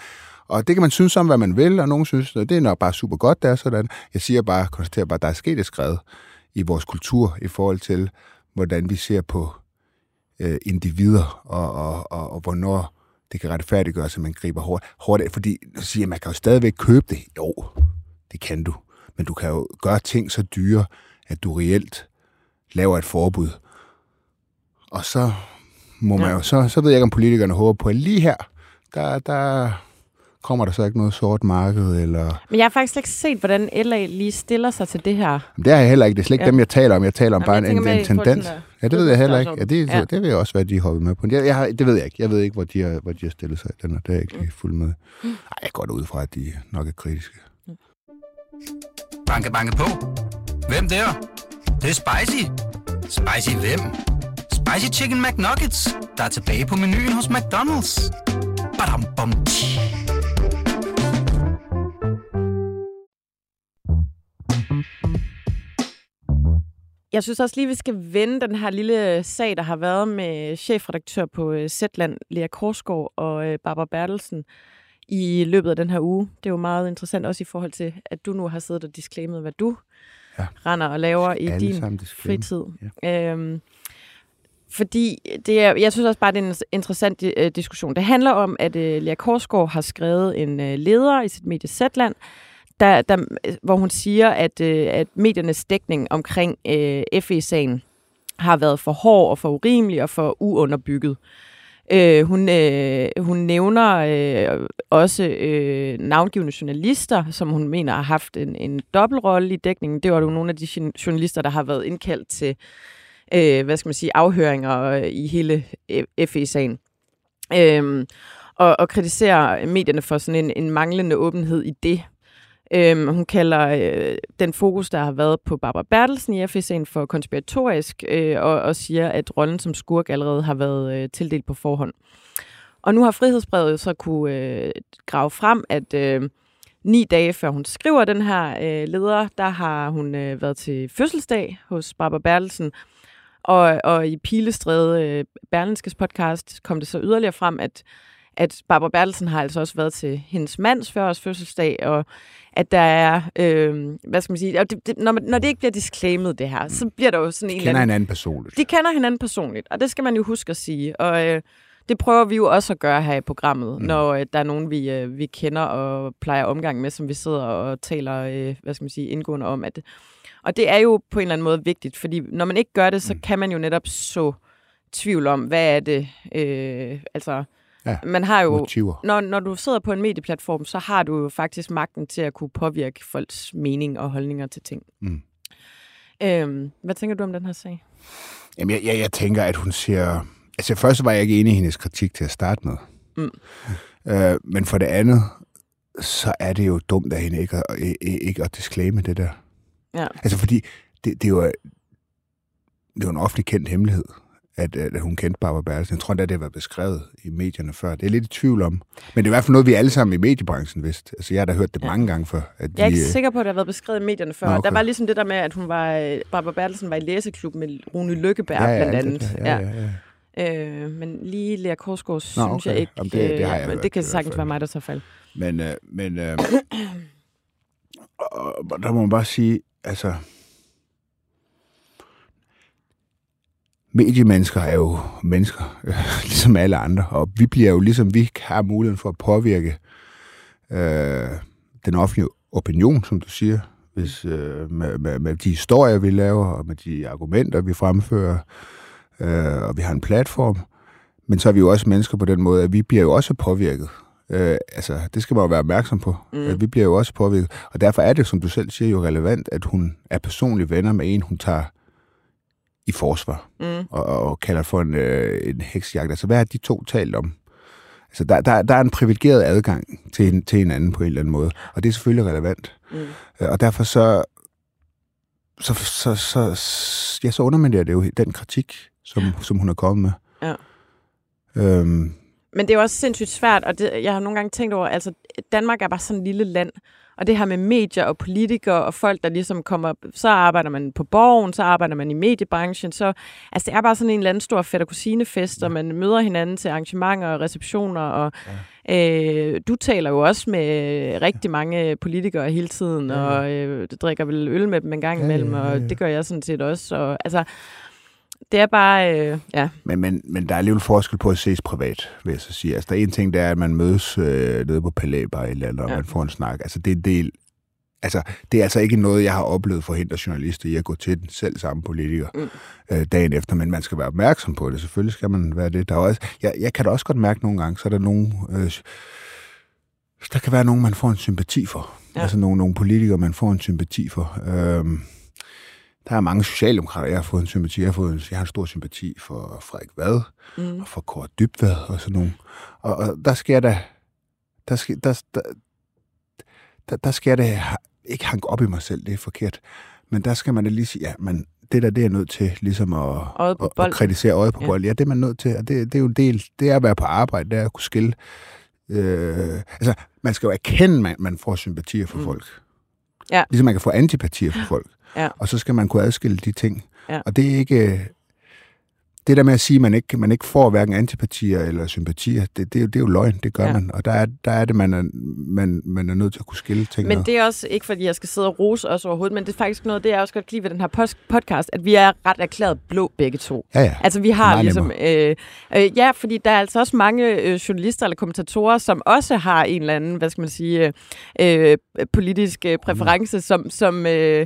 Speaker 3: Og det kan man synes om, hvad man vil, og nogen synes, at det er nok bare super godt, det er sådan. Jeg siger bare, konstaterer bare, at der er sket et skred i vores kultur i forhold til, hvordan vi ser på øh, individer, og, og, og, og hvornår det kan retfærdiggøres, at man griber hårdt. hårdt af. Fordi siger, man kan jo stadigvæk købe det. Jo, det kan du. Men du kan jo gøre ting så dyre, at du reelt laver et forbud. Og så må man ja. jo, så, så ved jeg ikke, om politikerne håber på, at lige her, der, der, kommer der så ikke noget sort marked? Eller...
Speaker 2: Men jeg har faktisk ikke set, hvordan LA lige stiller sig til det her.
Speaker 3: Det har jeg heller ikke. Det er slet ikke ja. dem, jeg taler om. Jeg taler om Jamen, bare en, en, en tendens. Ja, det ved jeg heller ikke. Ja, det, ja. det ved jeg også, hvad de hoppet med på. Jeg, jeg har, det ved jeg ikke. Jeg ved ikke, hvor de har, hvor de har stillet sig. Den, det er jeg ikke lige fuldt med. Mm. Ej, jeg går ud fra, at de nok er kritiske.
Speaker 1: Banke, banke på. Hvem der? Det, det er spicy. Spicy hvem? Spicy Chicken McNuggets, der er tilbage på menuen hos McDonald's. Badum, bom, tji.
Speaker 2: Jeg synes også lige, vi skal vende den her lille sag, der har været med chefredaktør på øh, Zetland, Lea Korsgaard og øh, Barbara Bertelsen i løbet af den her uge. Det er jo meget interessant også i forhold til, at du nu har siddet og disclaimet, hvad du ja. render og laver i Alle din fritid. Ja. Øhm, fordi det er, jeg synes også bare, det er en interessant uh, diskussion. Det handler om, at uh, Lea Korsgaard har skrevet en uh, leder i sit medie Zetland, der, der, hvor hun siger, at, øh, at mediernes dækning omkring øh, FE-sagen har været for hård og for urimelig og for uunderbygget. Øh, hun, øh, hun nævner øh, også øh, navngivende journalister, som hun mener har haft en, en dobbeltrolle i dækningen. Det var jo nogle af de journalister, der har været indkaldt til øh, hvad skal man sige, afhøringer øh, i hele FE-sagen. Øh, øhm, og, og kritiserer medierne for sådan en, en manglende åbenhed i det. Øhm, hun kalder øh, den fokus, der har været på Barbara Bertelsen i FSA'en for konspiratorisk, øh, og, og siger, at rollen som skurk allerede har været øh, tildelt på forhånd. Og nu har Frihedsbrevet så kunne øh, grave frem, at øh, ni dage før hun skriver den her øh, leder, der har hun øh, været til fødselsdag hos Barbara Bertelsen, og, og i Pilestræde, øh, Berlinskes podcast, kom det så yderligere frem, at at Barbara Bertelsen har altså også været til hendes mands fødselsdag, og at der er, øh, hvad skal man sige, det, det, når, man, når det ikke bliver disclaimet det her, så bliver der jo sådan
Speaker 3: De
Speaker 2: en
Speaker 3: kender
Speaker 2: eller anden...
Speaker 3: hinanden personligt.
Speaker 2: De kender hinanden personligt, og det skal man jo huske at sige. Og øh, det prøver vi jo også at gøre her i programmet, mm. når øh, der er nogen, vi, øh, vi kender og plejer omgang med, som vi sidder og taler, øh, hvad skal man sige, indgående om. At, og det er jo på en eller anden måde vigtigt, fordi når man ikke gør det, så
Speaker 3: Mm.
Speaker 2: kan man jo netop så tvivl om, hvad er det, øh, altså...
Speaker 3: Ja,
Speaker 2: man har jo,
Speaker 3: Motiver.
Speaker 2: når, når du sidder på en medieplatform, så har du jo faktisk magten til at kunne påvirke folks mening og holdninger til ting.
Speaker 3: Mm.
Speaker 2: Øhm, hvad tænker du om den her sag?
Speaker 3: Jamen, jeg, jeg, jeg tænker, at hun siger... Altså, først var jeg ikke enig i hendes kritik til at starte med.
Speaker 2: Mm.
Speaker 3: Øh, men for det andet, så er det jo dumt af hende ikke at, ikke, at disclaime det der.
Speaker 2: Ja.
Speaker 3: Altså, fordi det, det, er jo, det er jo en offentlig kendt hemmelighed, at, at hun kendte Barbara Bertelsen. Jeg tror endda, det har været beskrevet i medierne før. Det er jeg lidt i tvivl om. Men det er i hvert fald noget, vi alle sammen i mediebranchen vidste. Altså, jeg har da hørt det
Speaker 2: Ja.
Speaker 3: mange gange før. At
Speaker 2: Jeg er
Speaker 3: de,
Speaker 2: ikke
Speaker 3: øh,
Speaker 2: sikker på, at det har været beskrevet i medierne før.
Speaker 3: Nå,
Speaker 2: Okay. Der var ligesom det der med, at hun var, øh, Barbara Bertelsen var i læseklub med Rune Lykkeberg
Speaker 3: ja, ja,
Speaker 2: blandt andet.
Speaker 3: det der. Ja, ja, ja.
Speaker 2: Øh, men lige Lea Korsgaard synes
Speaker 3: okay.
Speaker 2: jeg ikke.
Speaker 3: Jamen, det- det har jeg
Speaker 2: øh, men
Speaker 3: hørt
Speaker 2: det kan sagtens
Speaker 3: fald.
Speaker 2: være mig, der tager fejl.
Speaker 3: Men, øh, men øh, og der må man bare sige, altså, mediemennesker er jo mennesker, øh, ligesom alle andre, og vi bliver jo ligesom, vi har muligheden for at påvirke øh, den offentlige opinion, som du siger, hvis, øh, med, med, med de historier, vi laver, og med de argumenter, vi fremfører, øh, og vi har en platform, men så er vi jo også mennesker på den måde, at vi bliver jo også påvirket. Øh, altså, det skal man jo være opmærksom på.
Speaker 2: Mm.
Speaker 3: Mm. Vi bliver jo også påvirket. Og derfor er det, som du selv siger, jo relevant, at hun er personlige venner med en, hun tager i forsvar
Speaker 2: Mm.
Speaker 3: og, og kalder for en, øh, en heksjagt. Altså, hvad har de to talt om? Altså, der, der, der er en privilegeret adgang til, en, til hinanden på en eller anden måde, og det er selvfølgelig relevant.
Speaker 2: Mm.
Speaker 3: Øh, Og derfor så, så, så, så, ja, så underminerer det jo den kritik, som, som hun er kommet med.
Speaker 2: Ja.
Speaker 3: Øhm,
Speaker 2: Men det er jo også sindssygt svært, og det, jeg har nogle gange tænkt over, altså Danmark er bare sådan et lille land, og det her med medier og politikere og folk, der ligesom kommer, så arbejder man på borgen, så arbejder man i mediebranchen, så altså det er bare sådan en eller anden stor fætter kusinefest, og man møder hinanden til arrangementer og receptioner, og øh, du taler jo også med rigtig mange politikere hele tiden,
Speaker 3: Ja, ja.
Speaker 2: og øh, drikker vel øl med dem en gang
Speaker 3: Ja, ja,
Speaker 2: imellem,
Speaker 3: ja,
Speaker 2: og
Speaker 3: ja.
Speaker 2: det gør jeg sådan set også, og altså det er bare, øh, ja,
Speaker 3: Men, men, men der er alligevel forskel på at ses privat, vil jeg så sige. Altså, der er en ting, der er, at man mødes øh, nede på Palæ bare eller og
Speaker 2: Ja.
Speaker 3: man får en snak. Altså, det er en del... Altså, det er altså ikke noget, jeg har oplevet forhindre journalister i at gå til den selv samme politiker
Speaker 2: Mm.
Speaker 3: øh, dagen efter, men man skal være opmærksom på det. Selvfølgelig skal man være det. Der er også, jeg, jeg kan da også godt mærke nogle gange, så er der nogen... Øh, der kan være nogen, man får en sympati for.
Speaker 2: Ja.
Speaker 3: Altså nogle, nogle politikere, man får en sympati for. Øhm, der er mange socialdemokrater, jeg har fået en sympati. Jeg har, fået en, jeg har en stor sympati for Frederik Vad
Speaker 2: mm,
Speaker 3: og for Kåre Dybvad og sådan nogle. Og, og der skal jeg da, der skal, der, der, der, der da ha- ikke hanke op i mig selv, det er forkert. Men der skal man lige sige, ja, men det der, det er nødt til ligesom at, at, at kritisere øjet på
Speaker 2: Ja.
Speaker 3: ja. det er man nødt til, og det, det er jo en del, det er at være på arbejde, det er at kunne skille. Øh, altså, man skal jo erkende, at man, man får sympatier for
Speaker 2: Mm.
Speaker 3: mm. folk.
Speaker 2: Ja.
Speaker 3: Ligesom man kan få antipatier for folk.
Speaker 2: Ja.
Speaker 3: Og så skal man kunne adskille de ting.
Speaker 2: Ja.
Speaker 3: Og det er ikke... Det der med at sige, at man ikke, man ikke får hverken antipatier eller sympatier, det, det, er, jo, det er jo løgn, det gør
Speaker 2: Ja.
Speaker 3: man. Og der er, der er det, man er, man, man er nødt til at kunne skille ting
Speaker 2: Men det er også ikke, fordi jeg skal sidde og rose os overhovedet, men det er faktisk noget, det er også godt lide ved den her podcast, at vi er ret erklæret blå begge to.
Speaker 3: Ja, ja.
Speaker 2: Altså vi har
Speaker 3: Meget
Speaker 2: ligesom... Øh, øh, ja, fordi der er altså også mange øh, journalister eller kommentatorer, som også har en eller anden, hvad skal man sige, øh, øh, politisk øh, præference, som... som øh,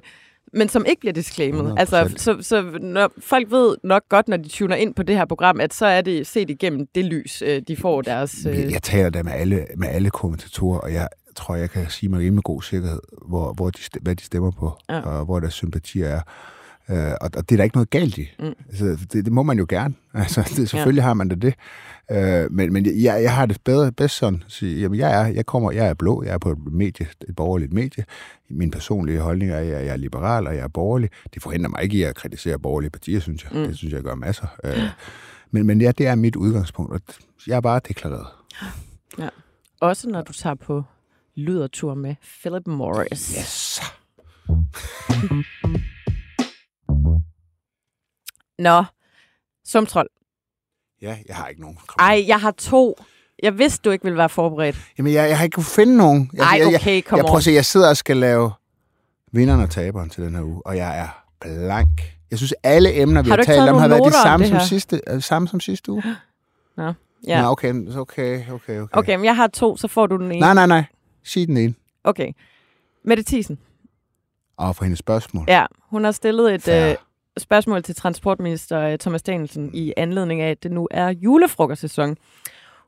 Speaker 2: men som ikke bliver disclaimet.
Speaker 3: 100%.
Speaker 2: Altså, så, så når, folk ved nok godt, når de tuner ind på det her program, at så er det set igennem det lys, øh, de får deres...
Speaker 3: Jeg,
Speaker 2: Øh,
Speaker 3: jeg taler da med alle, med alle kommentatorer, og jeg tror, jeg kan sige med rimelig god sikkerhed, hvor, hvor de, hvad de stemmer på,
Speaker 2: Ja.
Speaker 3: ja. og hvor deres sympatier er. Øh, og, og det er der ikke noget galt i.
Speaker 2: Mm.
Speaker 3: Altså, det, det må man jo gerne. Altså, det, selvfølgelig ja. har man da det. Øh, men men jeg, jeg har det bedre, bedst sådan at sige, jamen jeg er, jeg kommer, jeg er blå, jeg er på et medie, et borgerligt medie. Min personlige holdning er, at jeg, jeg er liberal, og jeg er borgerlig. Det forhindrer mig ikke i at kritisere borgerlige partier, synes jeg. Mm. Det synes jeg gør masser. Øh, men, men ja, det er mit udgangspunkt, og jeg er bare deklareret.
Speaker 2: Ja. Også når du tager på lydertur med Philip Morris.
Speaker 3: Yes.
Speaker 2: Nå, Sumtrol.
Speaker 3: Ja, jeg har ikke nogen.
Speaker 2: Ej, jeg har to. Jeg vidste, du ikke ville være forberedt.
Speaker 3: Jamen, jeg, jeg har ikke kunnet finde nogen. Jeg,
Speaker 2: Ej,
Speaker 3: jeg,
Speaker 2: okay,
Speaker 3: jeg,
Speaker 2: kom
Speaker 3: jeg, prøver at se, jeg sidder og skal lave vinderen og taberen til den her uge, og jeg er blank. Jeg synes, alle emner, vi
Speaker 2: Har
Speaker 3: har, talt om, har været de samme som, sidste, øh, samme som sidste uge.
Speaker 2: Nå,
Speaker 3: Ja. Nå, okay, okay, okay, okay.
Speaker 2: Okay, men jeg har to, så får du den ene.
Speaker 3: Nej, nej, nej. Sig den ene.
Speaker 2: Okay. Mette Thiesen.
Speaker 3: Og for hendes spørgsmål.
Speaker 2: Ja, hun har stillet et
Speaker 3: Fair.
Speaker 2: øh, spørgsmål til transportminister øh, Thomas Danielsen i anledning af, at det nu er julefrokostsæson.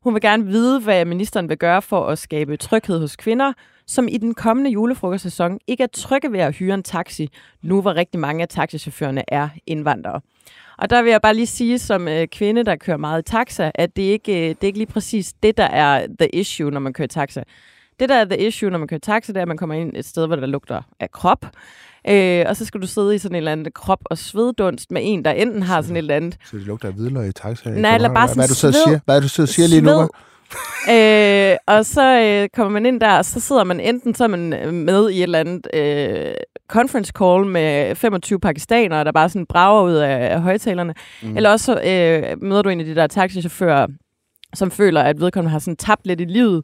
Speaker 2: Hun vil gerne vide, hvad ministeren vil gøre for at skabe tryghed hos kvinder, som i den kommende julefrokostsæson ikke er trygge ved at hyre en taxi, nu hvor rigtig mange af taxichaufførerne er indvandrere. Og der vil jeg bare lige sige som øh, kvinde, der kører meget i taxa, at det ikke, øh, det er ikke lige præcis det, der er the issue, når man kører taxa. Det, der er the issue, når man kører taxa, det er, at man kommer ind et sted, hvor der lugter af krop. Øh, og så skal du sidde i sådan en eller anden krop- og sveddunst med en, der enten har sådan et eller andet
Speaker 3: Så det lugter af hvidløg i taxa.
Speaker 2: Nej, eller bare
Speaker 3: hvad, hvad er du
Speaker 2: sådan
Speaker 3: så
Speaker 2: sved-
Speaker 3: siger? Hvad er du så siger lige nu?
Speaker 2: sved. øh, og så øh, kommer man ind der, og så sidder man enten så man øh, med i et eller andet øh, conference call med 25 pakistanere, der bare sådan brager ud af, af højtalerne. Mm. Eller også så, øh, møder du en af de der taxichauffører, som føler, at vedkommende har sådan tabt lidt i livet,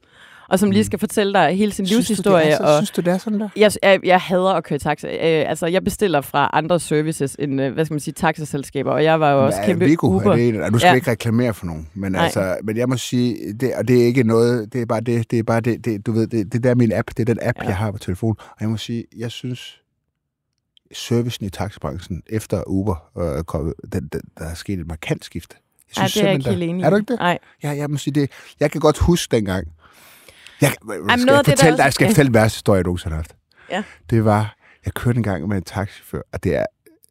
Speaker 2: og som lige skal fortælle dig hele sin livshistorie.
Speaker 3: Synes du, det er, så,
Speaker 2: og
Speaker 3: synes du, det er sådan der?
Speaker 2: jeg, jeg, jeg hader at køre taxa. Øh, altså, jeg bestiller fra andre services end, øh, hvad skal man sige, taxaselskaber, og jeg var jo også
Speaker 3: Ja,
Speaker 2: kæmpe
Speaker 3: Vigo,
Speaker 2: Uber.
Speaker 3: Er det, en- du skal
Speaker 2: Ja.
Speaker 3: ikke reklamere for nogen, men,
Speaker 2: Nej.
Speaker 3: altså, men jeg må sige, det, og det er ikke noget, det er bare det, det er bare det, det du ved, det, det der er min app, det er den app,
Speaker 2: Ja.
Speaker 3: jeg har på telefonen, og jeg må sige, jeg synes, servicen i taxabranchen efter Uber, øh, kom, den, den, der er sket et markant skifte. Jeg
Speaker 2: Nej, det er jeg ikke helt enig i.
Speaker 3: Er du ikke det?
Speaker 2: Nej.
Speaker 3: Ja, jeg må sige det. Jeg kan godt huske dengang. Jeg, skal
Speaker 2: noget af
Speaker 3: jeg
Speaker 2: det, der
Speaker 3: fortælle dig, skal jeg fortælle den værste historie, jeg nogensinde har haft?
Speaker 2: Ja.
Speaker 3: Det var, jeg kørte en gang med en taxichauffør, og det er,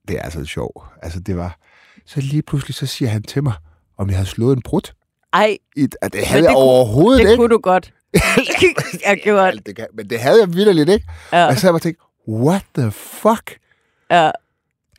Speaker 3: det er altså sjovt. Altså, det var, så lige pludselig, så siger han til mig, om jeg havde slået en brud.
Speaker 2: Ej,
Speaker 3: I, og det havde
Speaker 2: det
Speaker 3: jeg
Speaker 2: kunne-
Speaker 3: overhovedet
Speaker 2: det
Speaker 3: ikke.
Speaker 2: kunne du godt. jeg gjorde
Speaker 3: Ja, det kan, men det havde jeg vidderligt ikke.
Speaker 2: Ja.
Speaker 3: Og så havde jeg tænkt, what the fuck?
Speaker 2: Ja,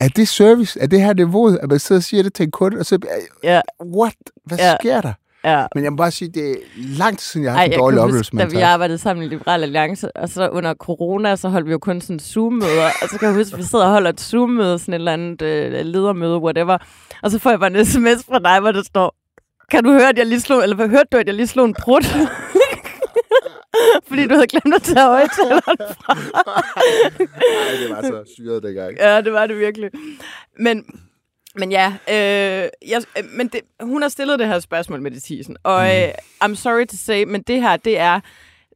Speaker 3: Er det service? Er det her niveauet, at man sidder og siger det til en kunde, og så,
Speaker 2: ja,
Speaker 3: what? Hvad
Speaker 2: Ja.
Speaker 3: sker der?
Speaker 2: Ja.
Speaker 3: Men jeg må bare sige, det er lang tid siden, jeg har
Speaker 2: Ej,
Speaker 3: haft en
Speaker 2: jeg
Speaker 3: dårlig oplevelse med
Speaker 2: da
Speaker 3: en
Speaker 2: vi arbejdede sammen i Liberal Alliance, og så under corona, så holdt vi jo kun sådan Zoom-møder, og så kan jeg huske, at vi sidder og holder et Zoom-møde, sådan et eller andet øh, ledermøde, whatever, og så får jeg bare en sms fra dig, hvor der står, kan du høre, at jeg lige slog, eller hørte du, at jeg lige slog en brud? Fordi du havde glemt at tage højtaleren fra.
Speaker 3: Ej, det var så syret dengang.
Speaker 2: Ja, det var det virkelig. Men, men ja, øh, jeg, øh, men det, hun har stillet det her spørgsmål med det Thiesen, og
Speaker 3: Mm.
Speaker 2: øh, I'm sorry to say, men det her, det er,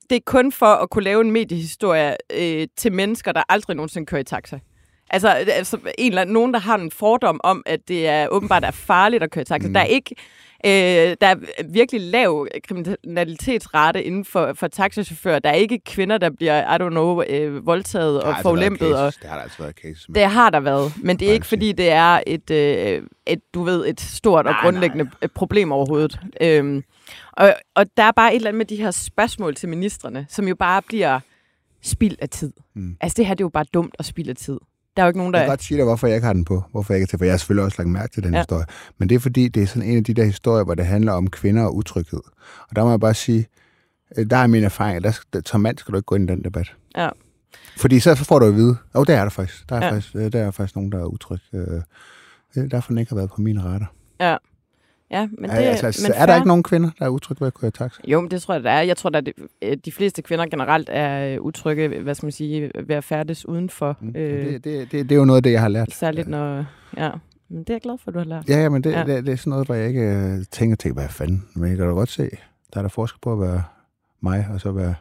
Speaker 2: det er kun for at kunne lave en mediehistorie øh, til mennesker, der aldrig nogensinde kører i taxa. Altså, altså en eller anden, nogen, der har en fordom om, at det er åbenbart er farligt at køre i taxa. Mm. Der er ikke Øh, der er virkelig lav kriminalitetsrate inden for, for taxachauffører. Der er ikke kvinder, der bliver, I don't know, øh, voldtaget og
Speaker 3: været
Speaker 2: Og.
Speaker 3: Det har der altså været cases med.
Speaker 2: det har der været, men det er ikke fordi, det er et, øh, et du ved, et stort og
Speaker 3: Nej,
Speaker 2: grundlæggende nej. problem overhovedet. Øhm, og, og der er bare et eller andet med de her spørgsmål til ministerne, som jo bare bliver spild af tid.
Speaker 3: Mm.
Speaker 2: Altså det her, det er jo bare dumt at spilde af tid. Der er jo ikke nogen,
Speaker 3: Jeg
Speaker 2: der...
Speaker 3: kan godt sige dig, hvorfor jeg ikke har den på. Hvorfor jeg ikke er til, for jeg har selvfølgelig også lagt mærke til den
Speaker 2: Ja.
Speaker 3: historie. Men det er fordi, det er sådan en af de der historier, hvor det handler om kvinder og utryghed. Og der må jeg bare sige, øh, der er min erfaring, der, der, som mand skal du ikke gå ind i den debat.
Speaker 2: Ja.
Speaker 3: Fordi så, får du at vide, og oh, der er der faktisk. Der er,
Speaker 2: Ja.
Speaker 3: faktisk, øh, der er faktisk nogen, der er utryg. Øh, er derfor den ikke har været på min radar.
Speaker 2: Ja, ja men det
Speaker 3: er, altså,
Speaker 2: men
Speaker 3: er der ikke nogen kvinder, der er utrygge ved at køre taxa?
Speaker 2: Jo, men det tror jeg, der er. Jeg tror, at de, øh, de fleste kvinder generelt er øh, utrygge, hvad skal man sige, ved at færdes udenfor.
Speaker 3: Mm.
Speaker 2: Øh,
Speaker 3: Det, det, det, det er jo noget af det, jeg har lært.
Speaker 2: særligt når... Ja, men det er jeg glad for, at du har lært.
Speaker 3: Ja, ja, men det,
Speaker 2: Ja.
Speaker 3: ja. det, det er sådan noget, hvor jeg ikke øh, tænker til, hvad fanden. Men jeg kan da godt se, der er der forskel på at være mig, og så være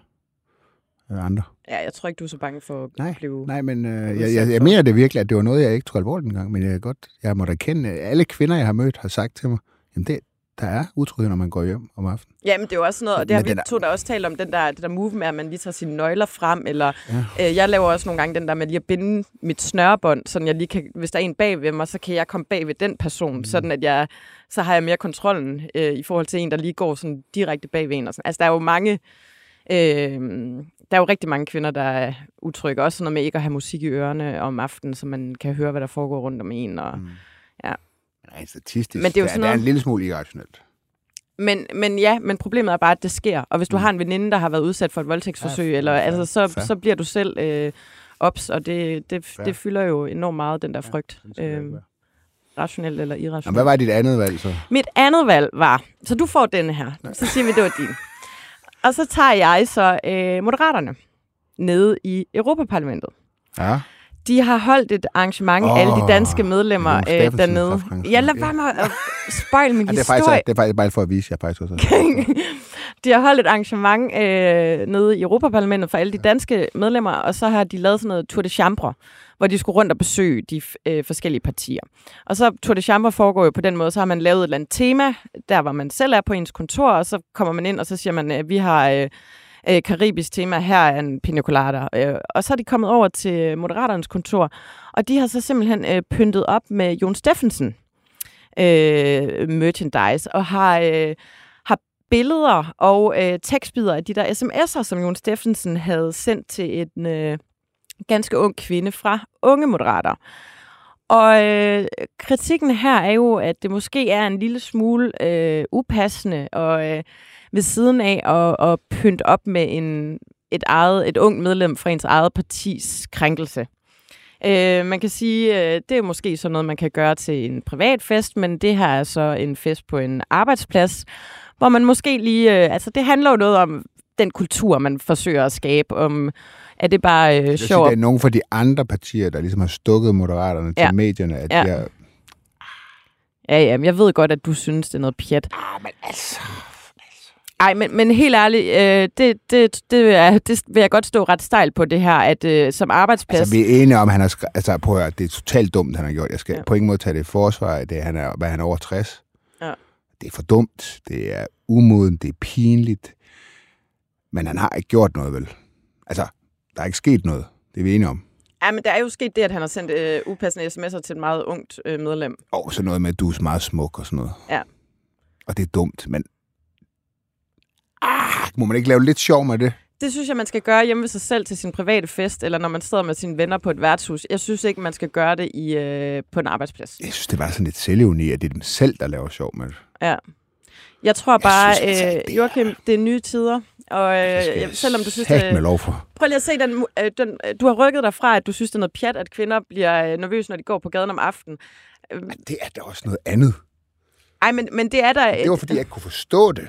Speaker 3: andre.
Speaker 2: Ja, jeg tror ikke, du er så bange for at
Speaker 3: Nej,
Speaker 2: blive...
Speaker 3: Nej, men øh, jeg, jeg, jeg mener det virkelig, at det var noget, jeg ikke tog alvorligt engang. Men jeg, er godt, jeg måtte erkende, at alle kvinder, jeg har mødt, har sagt til mig, jamen det, der er utryghed, når man går hjem om aftenen.
Speaker 2: Ja, men det er jo også noget, og det har vi to der også talt om, den der, det der move med, at man lige tager sine nøgler frem, eller ja. øh, jeg laver også nogle gange den der med lige at binde mit snørebånd, sådan jeg lige kan, hvis der er en bag ved mig, så kan jeg komme bag ved den person, mm. sådan at jeg, så har jeg mere kontrollen øh, i forhold til en, der lige går sådan direkte bag ved en. Og sådan. Altså, der er jo mange, øh, der er jo rigtig mange kvinder, der er utrygge, også sådan noget med ikke at have musik i ørerne om aftenen, så man kan høre, hvad der foregår rundt om en, og
Speaker 3: Mm.
Speaker 2: Ja.
Speaker 3: Nej, statistisk.
Speaker 2: Men det er jo sådan
Speaker 3: der er
Speaker 2: noget-
Speaker 3: en lille smule irrationelt.
Speaker 2: Men, men ja, men problemet er bare, at det sker. Og hvis du
Speaker 3: Mm.
Speaker 2: har en veninde, der har været udsat for et voldtægtsforsøg,
Speaker 3: Ja,
Speaker 2: eller altså, så,
Speaker 3: fair.
Speaker 2: så bliver du selv øh, ops, og det, det,
Speaker 3: Fair.
Speaker 2: det fylder jo enormt meget, den der
Speaker 3: Ja,
Speaker 2: frygt.
Speaker 3: det
Speaker 2: øh, rationelt eller
Speaker 3: Jamen,
Speaker 2: irrationelt.
Speaker 3: hvad var dit andet valg så?
Speaker 2: Mit andet valg var, så du får denne her, så siger vi, det var din. Og så tager jeg så øh, Moderaterne nede i Europaparlamentet.
Speaker 3: Ja.
Speaker 2: De har holdt et arrangement, oh, alle de danske medlemmer øh, dernede.
Speaker 3: fra Frankrig.
Speaker 2: Ja, lad være med at spøjle min
Speaker 3: Ja, det, er faktisk,
Speaker 2: historie.
Speaker 3: det er faktisk bare for at vise jer faktisk også.
Speaker 2: de har holdt et arrangement øh, nede i Europaparlamentet for alle de danske medlemmer, og så har de lavet sådan noget Tour de Chambre, hvor de skulle rundt og besøge de øh, forskellige partier. Og så Tour de Chambre foregår jo på den måde, så har man lavet et eller andet tema, der hvor man selv er på ens kontor, og så kommer man ind, og så siger man, at vi har øh, øh, karibisk tema, her er en pina colada. Øh, og så er de kommet over til Moderaternes kontor, og de har så simpelthen øh, pyntet op med Jon Steffensen øh, merchandise, og har... Øh, har billeder og øh, tekstbider af de der sms'er, som Jon Steffensen havde sendt til en øh, ganske ung kvinde fra Unge Moderater. Og øh, kritikken her er jo, at det måske er en lille smule øh, upassende og øh, ved siden af at, at pynte op med en, et, eget, et ung medlem fra ens eget partis krænkelse. Øh, man kan sige, øh, det er måske sådan noget, man kan gøre til en privat fest, men det her er så en fest på en arbejdsplads, hvor man måske lige... Øh, altså, det handler jo noget om den kultur, man forsøger at skabe, om er det bare øh, sjovt.
Speaker 3: det er nogle fra de andre partier, der ligesom har stukket moderaterne til
Speaker 2: Ja.
Speaker 3: medierne, at
Speaker 2: Ja.
Speaker 3: de er...
Speaker 2: Ja, ja, men jeg ved godt, at du synes, det er noget pjat.
Speaker 3: Ah, men altså...
Speaker 2: Ej, men, men helt ærligt, øh, det, det, det, er, det vil jeg godt stå ret stejl på det her, at øh, som arbejdsplads...
Speaker 3: Altså, vi er enige om, han har. Altså, prøv at høre, det er totalt dumt, han har gjort. Jeg skal
Speaker 2: Ja.
Speaker 3: ja. på ingen måde tage det i forsvar, det er, han er, hvad han er over 60.
Speaker 2: Ja.
Speaker 3: Det er for dumt, det er umoden, det er pinligt. Men han har ikke gjort noget, vel? Altså, der er ikke sket noget. Det er vi enige om.
Speaker 2: Ja, men der er jo sket det, at han har sendt øh, upassende sms'er til et meget ungt øh, medlem.
Speaker 3: Og så noget med, at du er meget smuk og sådan noget.
Speaker 2: Ja.
Speaker 3: Og det er dumt, men... Ah, må man ikke lave lidt sjov med det?
Speaker 2: Det synes jeg, man skal gøre hjemme ved sig selv til sin private fest, eller når man sidder med sine venner på et værtshus. Jeg synes ikke, man skal gøre det i, øh, på en arbejdsplads.
Speaker 3: Jeg synes, det var sådan lidt selvivni, at det er dem selv, der laver sjov med det.
Speaker 2: Ja. Jeg tror bare,
Speaker 3: synes altså,
Speaker 2: øh,
Speaker 3: det er-
Speaker 2: Joachim, det er nye tider. Og øh, jeg- selvom du synes, det,
Speaker 3: med lov for.
Speaker 2: prøv lige at se den, øh, den øh, du har rykket dig fra, at du synes, det er noget pjat, at kvinder bliver øh, nervøse, når de går på gaden om aftenen.
Speaker 3: Men det er da også noget andet.
Speaker 2: Ej, men, men det er der...
Speaker 3: Det var, fordi jeg ikke kunne forstå det.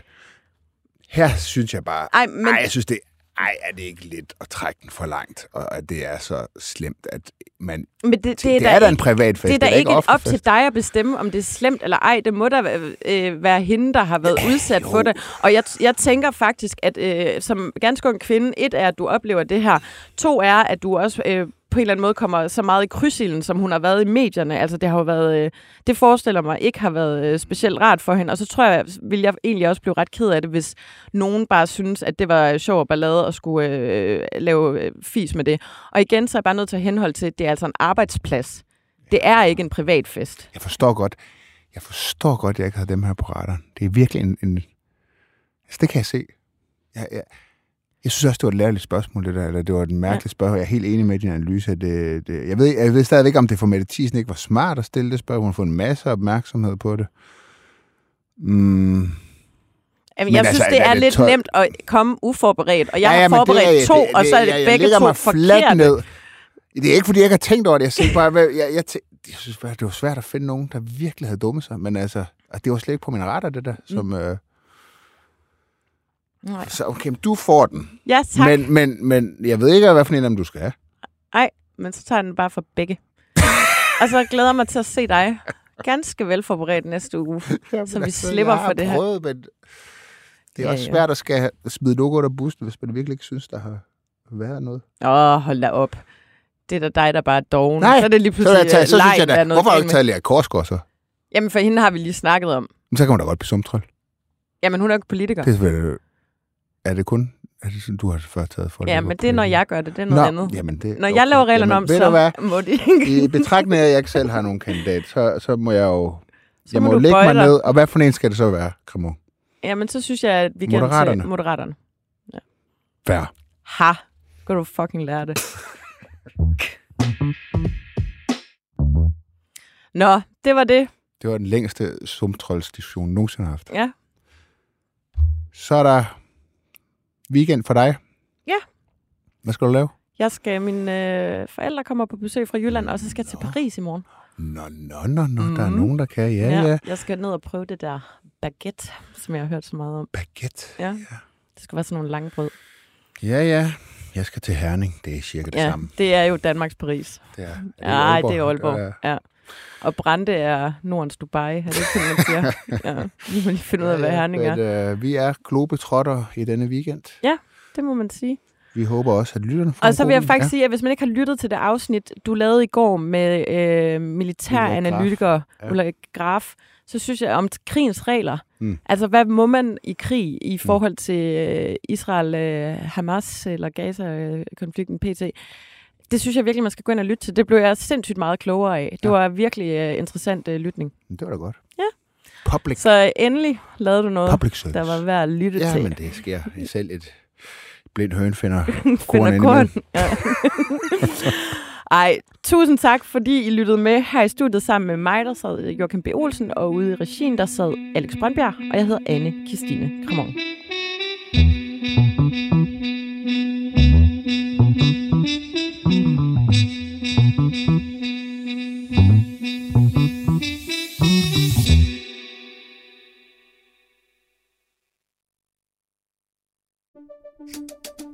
Speaker 3: Her synes jeg bare...
Speaker 2: Ej, men-
Speaker 3: ej, jeg synes det... Ej, er det ikke lidt at trække den for langt? Og at det er så slemt, at man...
Speaker 2: men det,
Speaker 3: Det, det er,
Speaker 2: da,
Speaker 3: er da en
Speaker 2: ikke-
Speaker 3: privat fest.
Speaker 2: Det er da ikke
Speaker 3: ofte
Speaker 2: op til dig at bestemme, om det er slemt eller ej. Det må da øh, være hende, der har været udsat
Speaker 3: jo.
Speaker 2: for det. Og jeg, jeg tænker faktisk, at øh, som ganske ung kvinde, et er, at du oplever det her. To er, at du også øh, på en eller anden måde kommer så meget i krydsilden, som hun har været i medierne. Altså det har jo været, øh, det forestiller mig ikke har været øh, specielt rart for hende. Og så tror jeg, vil jeg egentlig også blive ret ked af det, hvis nogen bare synes, at det var sjov og ballade at skulle øh, lave øh, fis med det. Og igen, så er jeg bare nødt til at henholde til, at det er altså en arbejdsplads. Det er ikke en privat fest.
Speaker 3: Jeg forstår godt, jeg forstår godt, at jeg ikke har dem her på radaren. Det er virkelig en... en altså, det kan jeg se. Jeg, jeg, jeg synes også, det var et lærligt spørgsmål, det der. Eller det var et mærkeligt ja. spørgsmål. Jeg er helt enig med din analyse. at Det, det, jeg, ved, jeg ved stadigvæk, om det for Mette Thiesen ikke var smart at stille det spørgsmål. Hun har fået en masse opmærksomhed på det. Mm.
Speaker 2: Jamen,
Speaker 3: Men
Speaker 2: jeg
Speaker 3: altså,
Speaker 2: synes, det
Speaker 3: er
Speaker 2: er,
Speaker 3: det
Speaker 2: lidt
Speaker 3: tøj-
Speaker 2: nemt at komme uforberedt, og jeg
Speaker 3: Ja, ja,
Speaker 2: har
Speaker 3: men det
Speaker 2: forberedt
Speaker 3: er-
Speaker 2: to,
Speaker 3: det-
Speaker 2: og så er det
Speaker 3: jeg, jeg
Speaker 2: begge
Speaker 3: lægger
Speaker 2: to
Speaker 3: mig fladt
Speaker 2: forkerte.
Speaker 3: ned. Det er ikke, fordi jeg ikke har tænkt over det. Jeg, siger bare, jeg, jeg, tæ- jeg synes bare, det var svært at finde nogen, der virkelig havde dummet sig. Men altså, det var slet ikke på min retter, det der. Som, mm. øh,
Speaker 2: Nej.
Speaker 3: så okay, du får den.
Speaker 2: Ja, tak. Men...
Speaker 3: Men, men, jeg ved ikke, hvad for en af dem du skal have.
Speaker 2: Ej, men så tager jeg den bare for begge. og så glæder jeg mig til at se dig ganske velforberedt næste uge.
Speaker 3: Jamen,
Speaker 2: Så vi slipper
Speaker 3: jeg har
Speaker 2: for det her.
Speaker 3: prøvet, Men det er
Speaker 2: Ja,
Speaker 3: også svært at skal smide nogen under bussen, hvis man virkelig ikke synes, der har været noget.
Speaker 2: Åh, oh, hold da op. Det er da dig, der bare er doven.
Speaker 3: Nej,
Speaker 2: så er det lige
Speaker 3: Så,
Speaker 2: pludselig
Speaker 3: jeg tage, så synes jeg da,
Speaker 2: noget
Speaker 3: hvorfor har du ikke taget Lea Korsgaard så?
Speaker 2: Jamen, for hende har vi lige snakket om.
Speaker 3: Men så kan hun da godt blive sumtrold.
Speaker 2: Jamen, hun er jo ikke politiker.
Speaker 3: Det er, vel- er det kun... Er det sådan, du har først taget for
Speaker 2: Ja, men det er, når jeg gør det. Det er noget
Speaker 3: Nå,
Speaker 2: andet.
Speaker 3: jamen det,
Speaker 2: Når jeg laver reglerne
Speaker 3: jamen,
Speaker 2: om,
Speaker 3: du hvad?
Speaker 2: så må de
Speaker 3: I betragtning af, at jeg ikke selv har nogen kandidat, så, så må jeg jo...
Speaker 2: Så
Speaker 3: jeg
Speaker 2: må
Speaker 3: må, lægge mig
Speaker 2: dig.
Speaker 3: ned. Og hvad for en skal det så være, Cremon?
Speaker 2: Jamen, så synes jeg, at vi kan
Speaker 3: Moderaterne.
Speaker 2: til Moderaterne.
Speaker 3: Færre.
Speaker 2: Ha! Kan du fucking lære det. Nå, det var det.
Speaker 3: Det var den længste sumtroldsdiskussion nogensinde har haft.
Speaker 2: Ja.
Speaker 3: Så er der weekend for dig.
Speaker 2: Ja.
Speaker 3: Hvad skal du lave?
Speaker 2: Jeg skal, mine øh, forældre kommer på besøg fra Jylland, og så skal jeg til Paris i morgen.
Speaker 3: Nå, nå, nå, nå. Mm. Der er
Speaker 2: Mhm.
Speaker 3: nogen, der kan. Ja, ja. ja.
Speaker 2: Jeg skal ned og prøve det der baguette, som jeg har hørt så meget om.
Speaker 3: Baguette.
Speaker 2: Ja. Det skal være sådan nogle lange brød.
Speaker 3: Ja, ja. Jeg skal til Herning. Det er cirka det
Speaker 2: Ja,
Speaker 3: samme.
Speaker 2: det er jo Danmarks Paris.
Speaker 3: Det er, det
Speaker 2: Nej, det er Aalborg.
Speaker 3: Ja.
Speaker 2: Ja. Og Brande er Nordens Dubai, er det ikke man siger? Ja, vi må lige finde ud af, hvad Herning er.
Speaker 3: Men, øh, vi er globetrotter i denne weekend.
Speaker 2: Det må man sige.
Speaker 3: Vi håber også, at lytterne får
Speaker 2: Og så vil jeg faktisk sige, at hvis man ikke har lyttet til det afsnit, du lavede i går med øh, militæranalytiker
Speaker 3: Ja.
Speaker 2: Ulla Graf, så synes jeg om krigens regler.
Speaker 3: Mm.
Speaker 2: Altså, hvad må man i krig i forhold til øh, Israel, øh, Hamas eller Gaza-konflikten PT? Det synes jeg virkelig, man skal gå ind og lytte til. Det blev jeg sindssygt meget klogere af. Det
Speaker 3: Ja.
Speaker 2: var virkelig øh, interessant øh, lytning.
Speaker 3: Ja. Det var da godt.
Speaker 2: Ja.
Speaker 3: Public,
Speaker 2: Så endelig lavede du noget,
Speaker 3: public service.
Speaker 2: der var værd at lytte
Speaker 3: Ja,
Speaker 2: til.
Speaker 3: men det sker. Selv et blind høn finder
Speaker 2: Finder
Speaker 3: korn.
Speaker 2: Ja. Ej, tusind tak, fordi I lyttede med her i studiet sammen med mig, der sad Joachim B. Olsen, og ude i regien, der sad Alex Brøndbjerg, og jeg hedder Anne Kistine Kramon.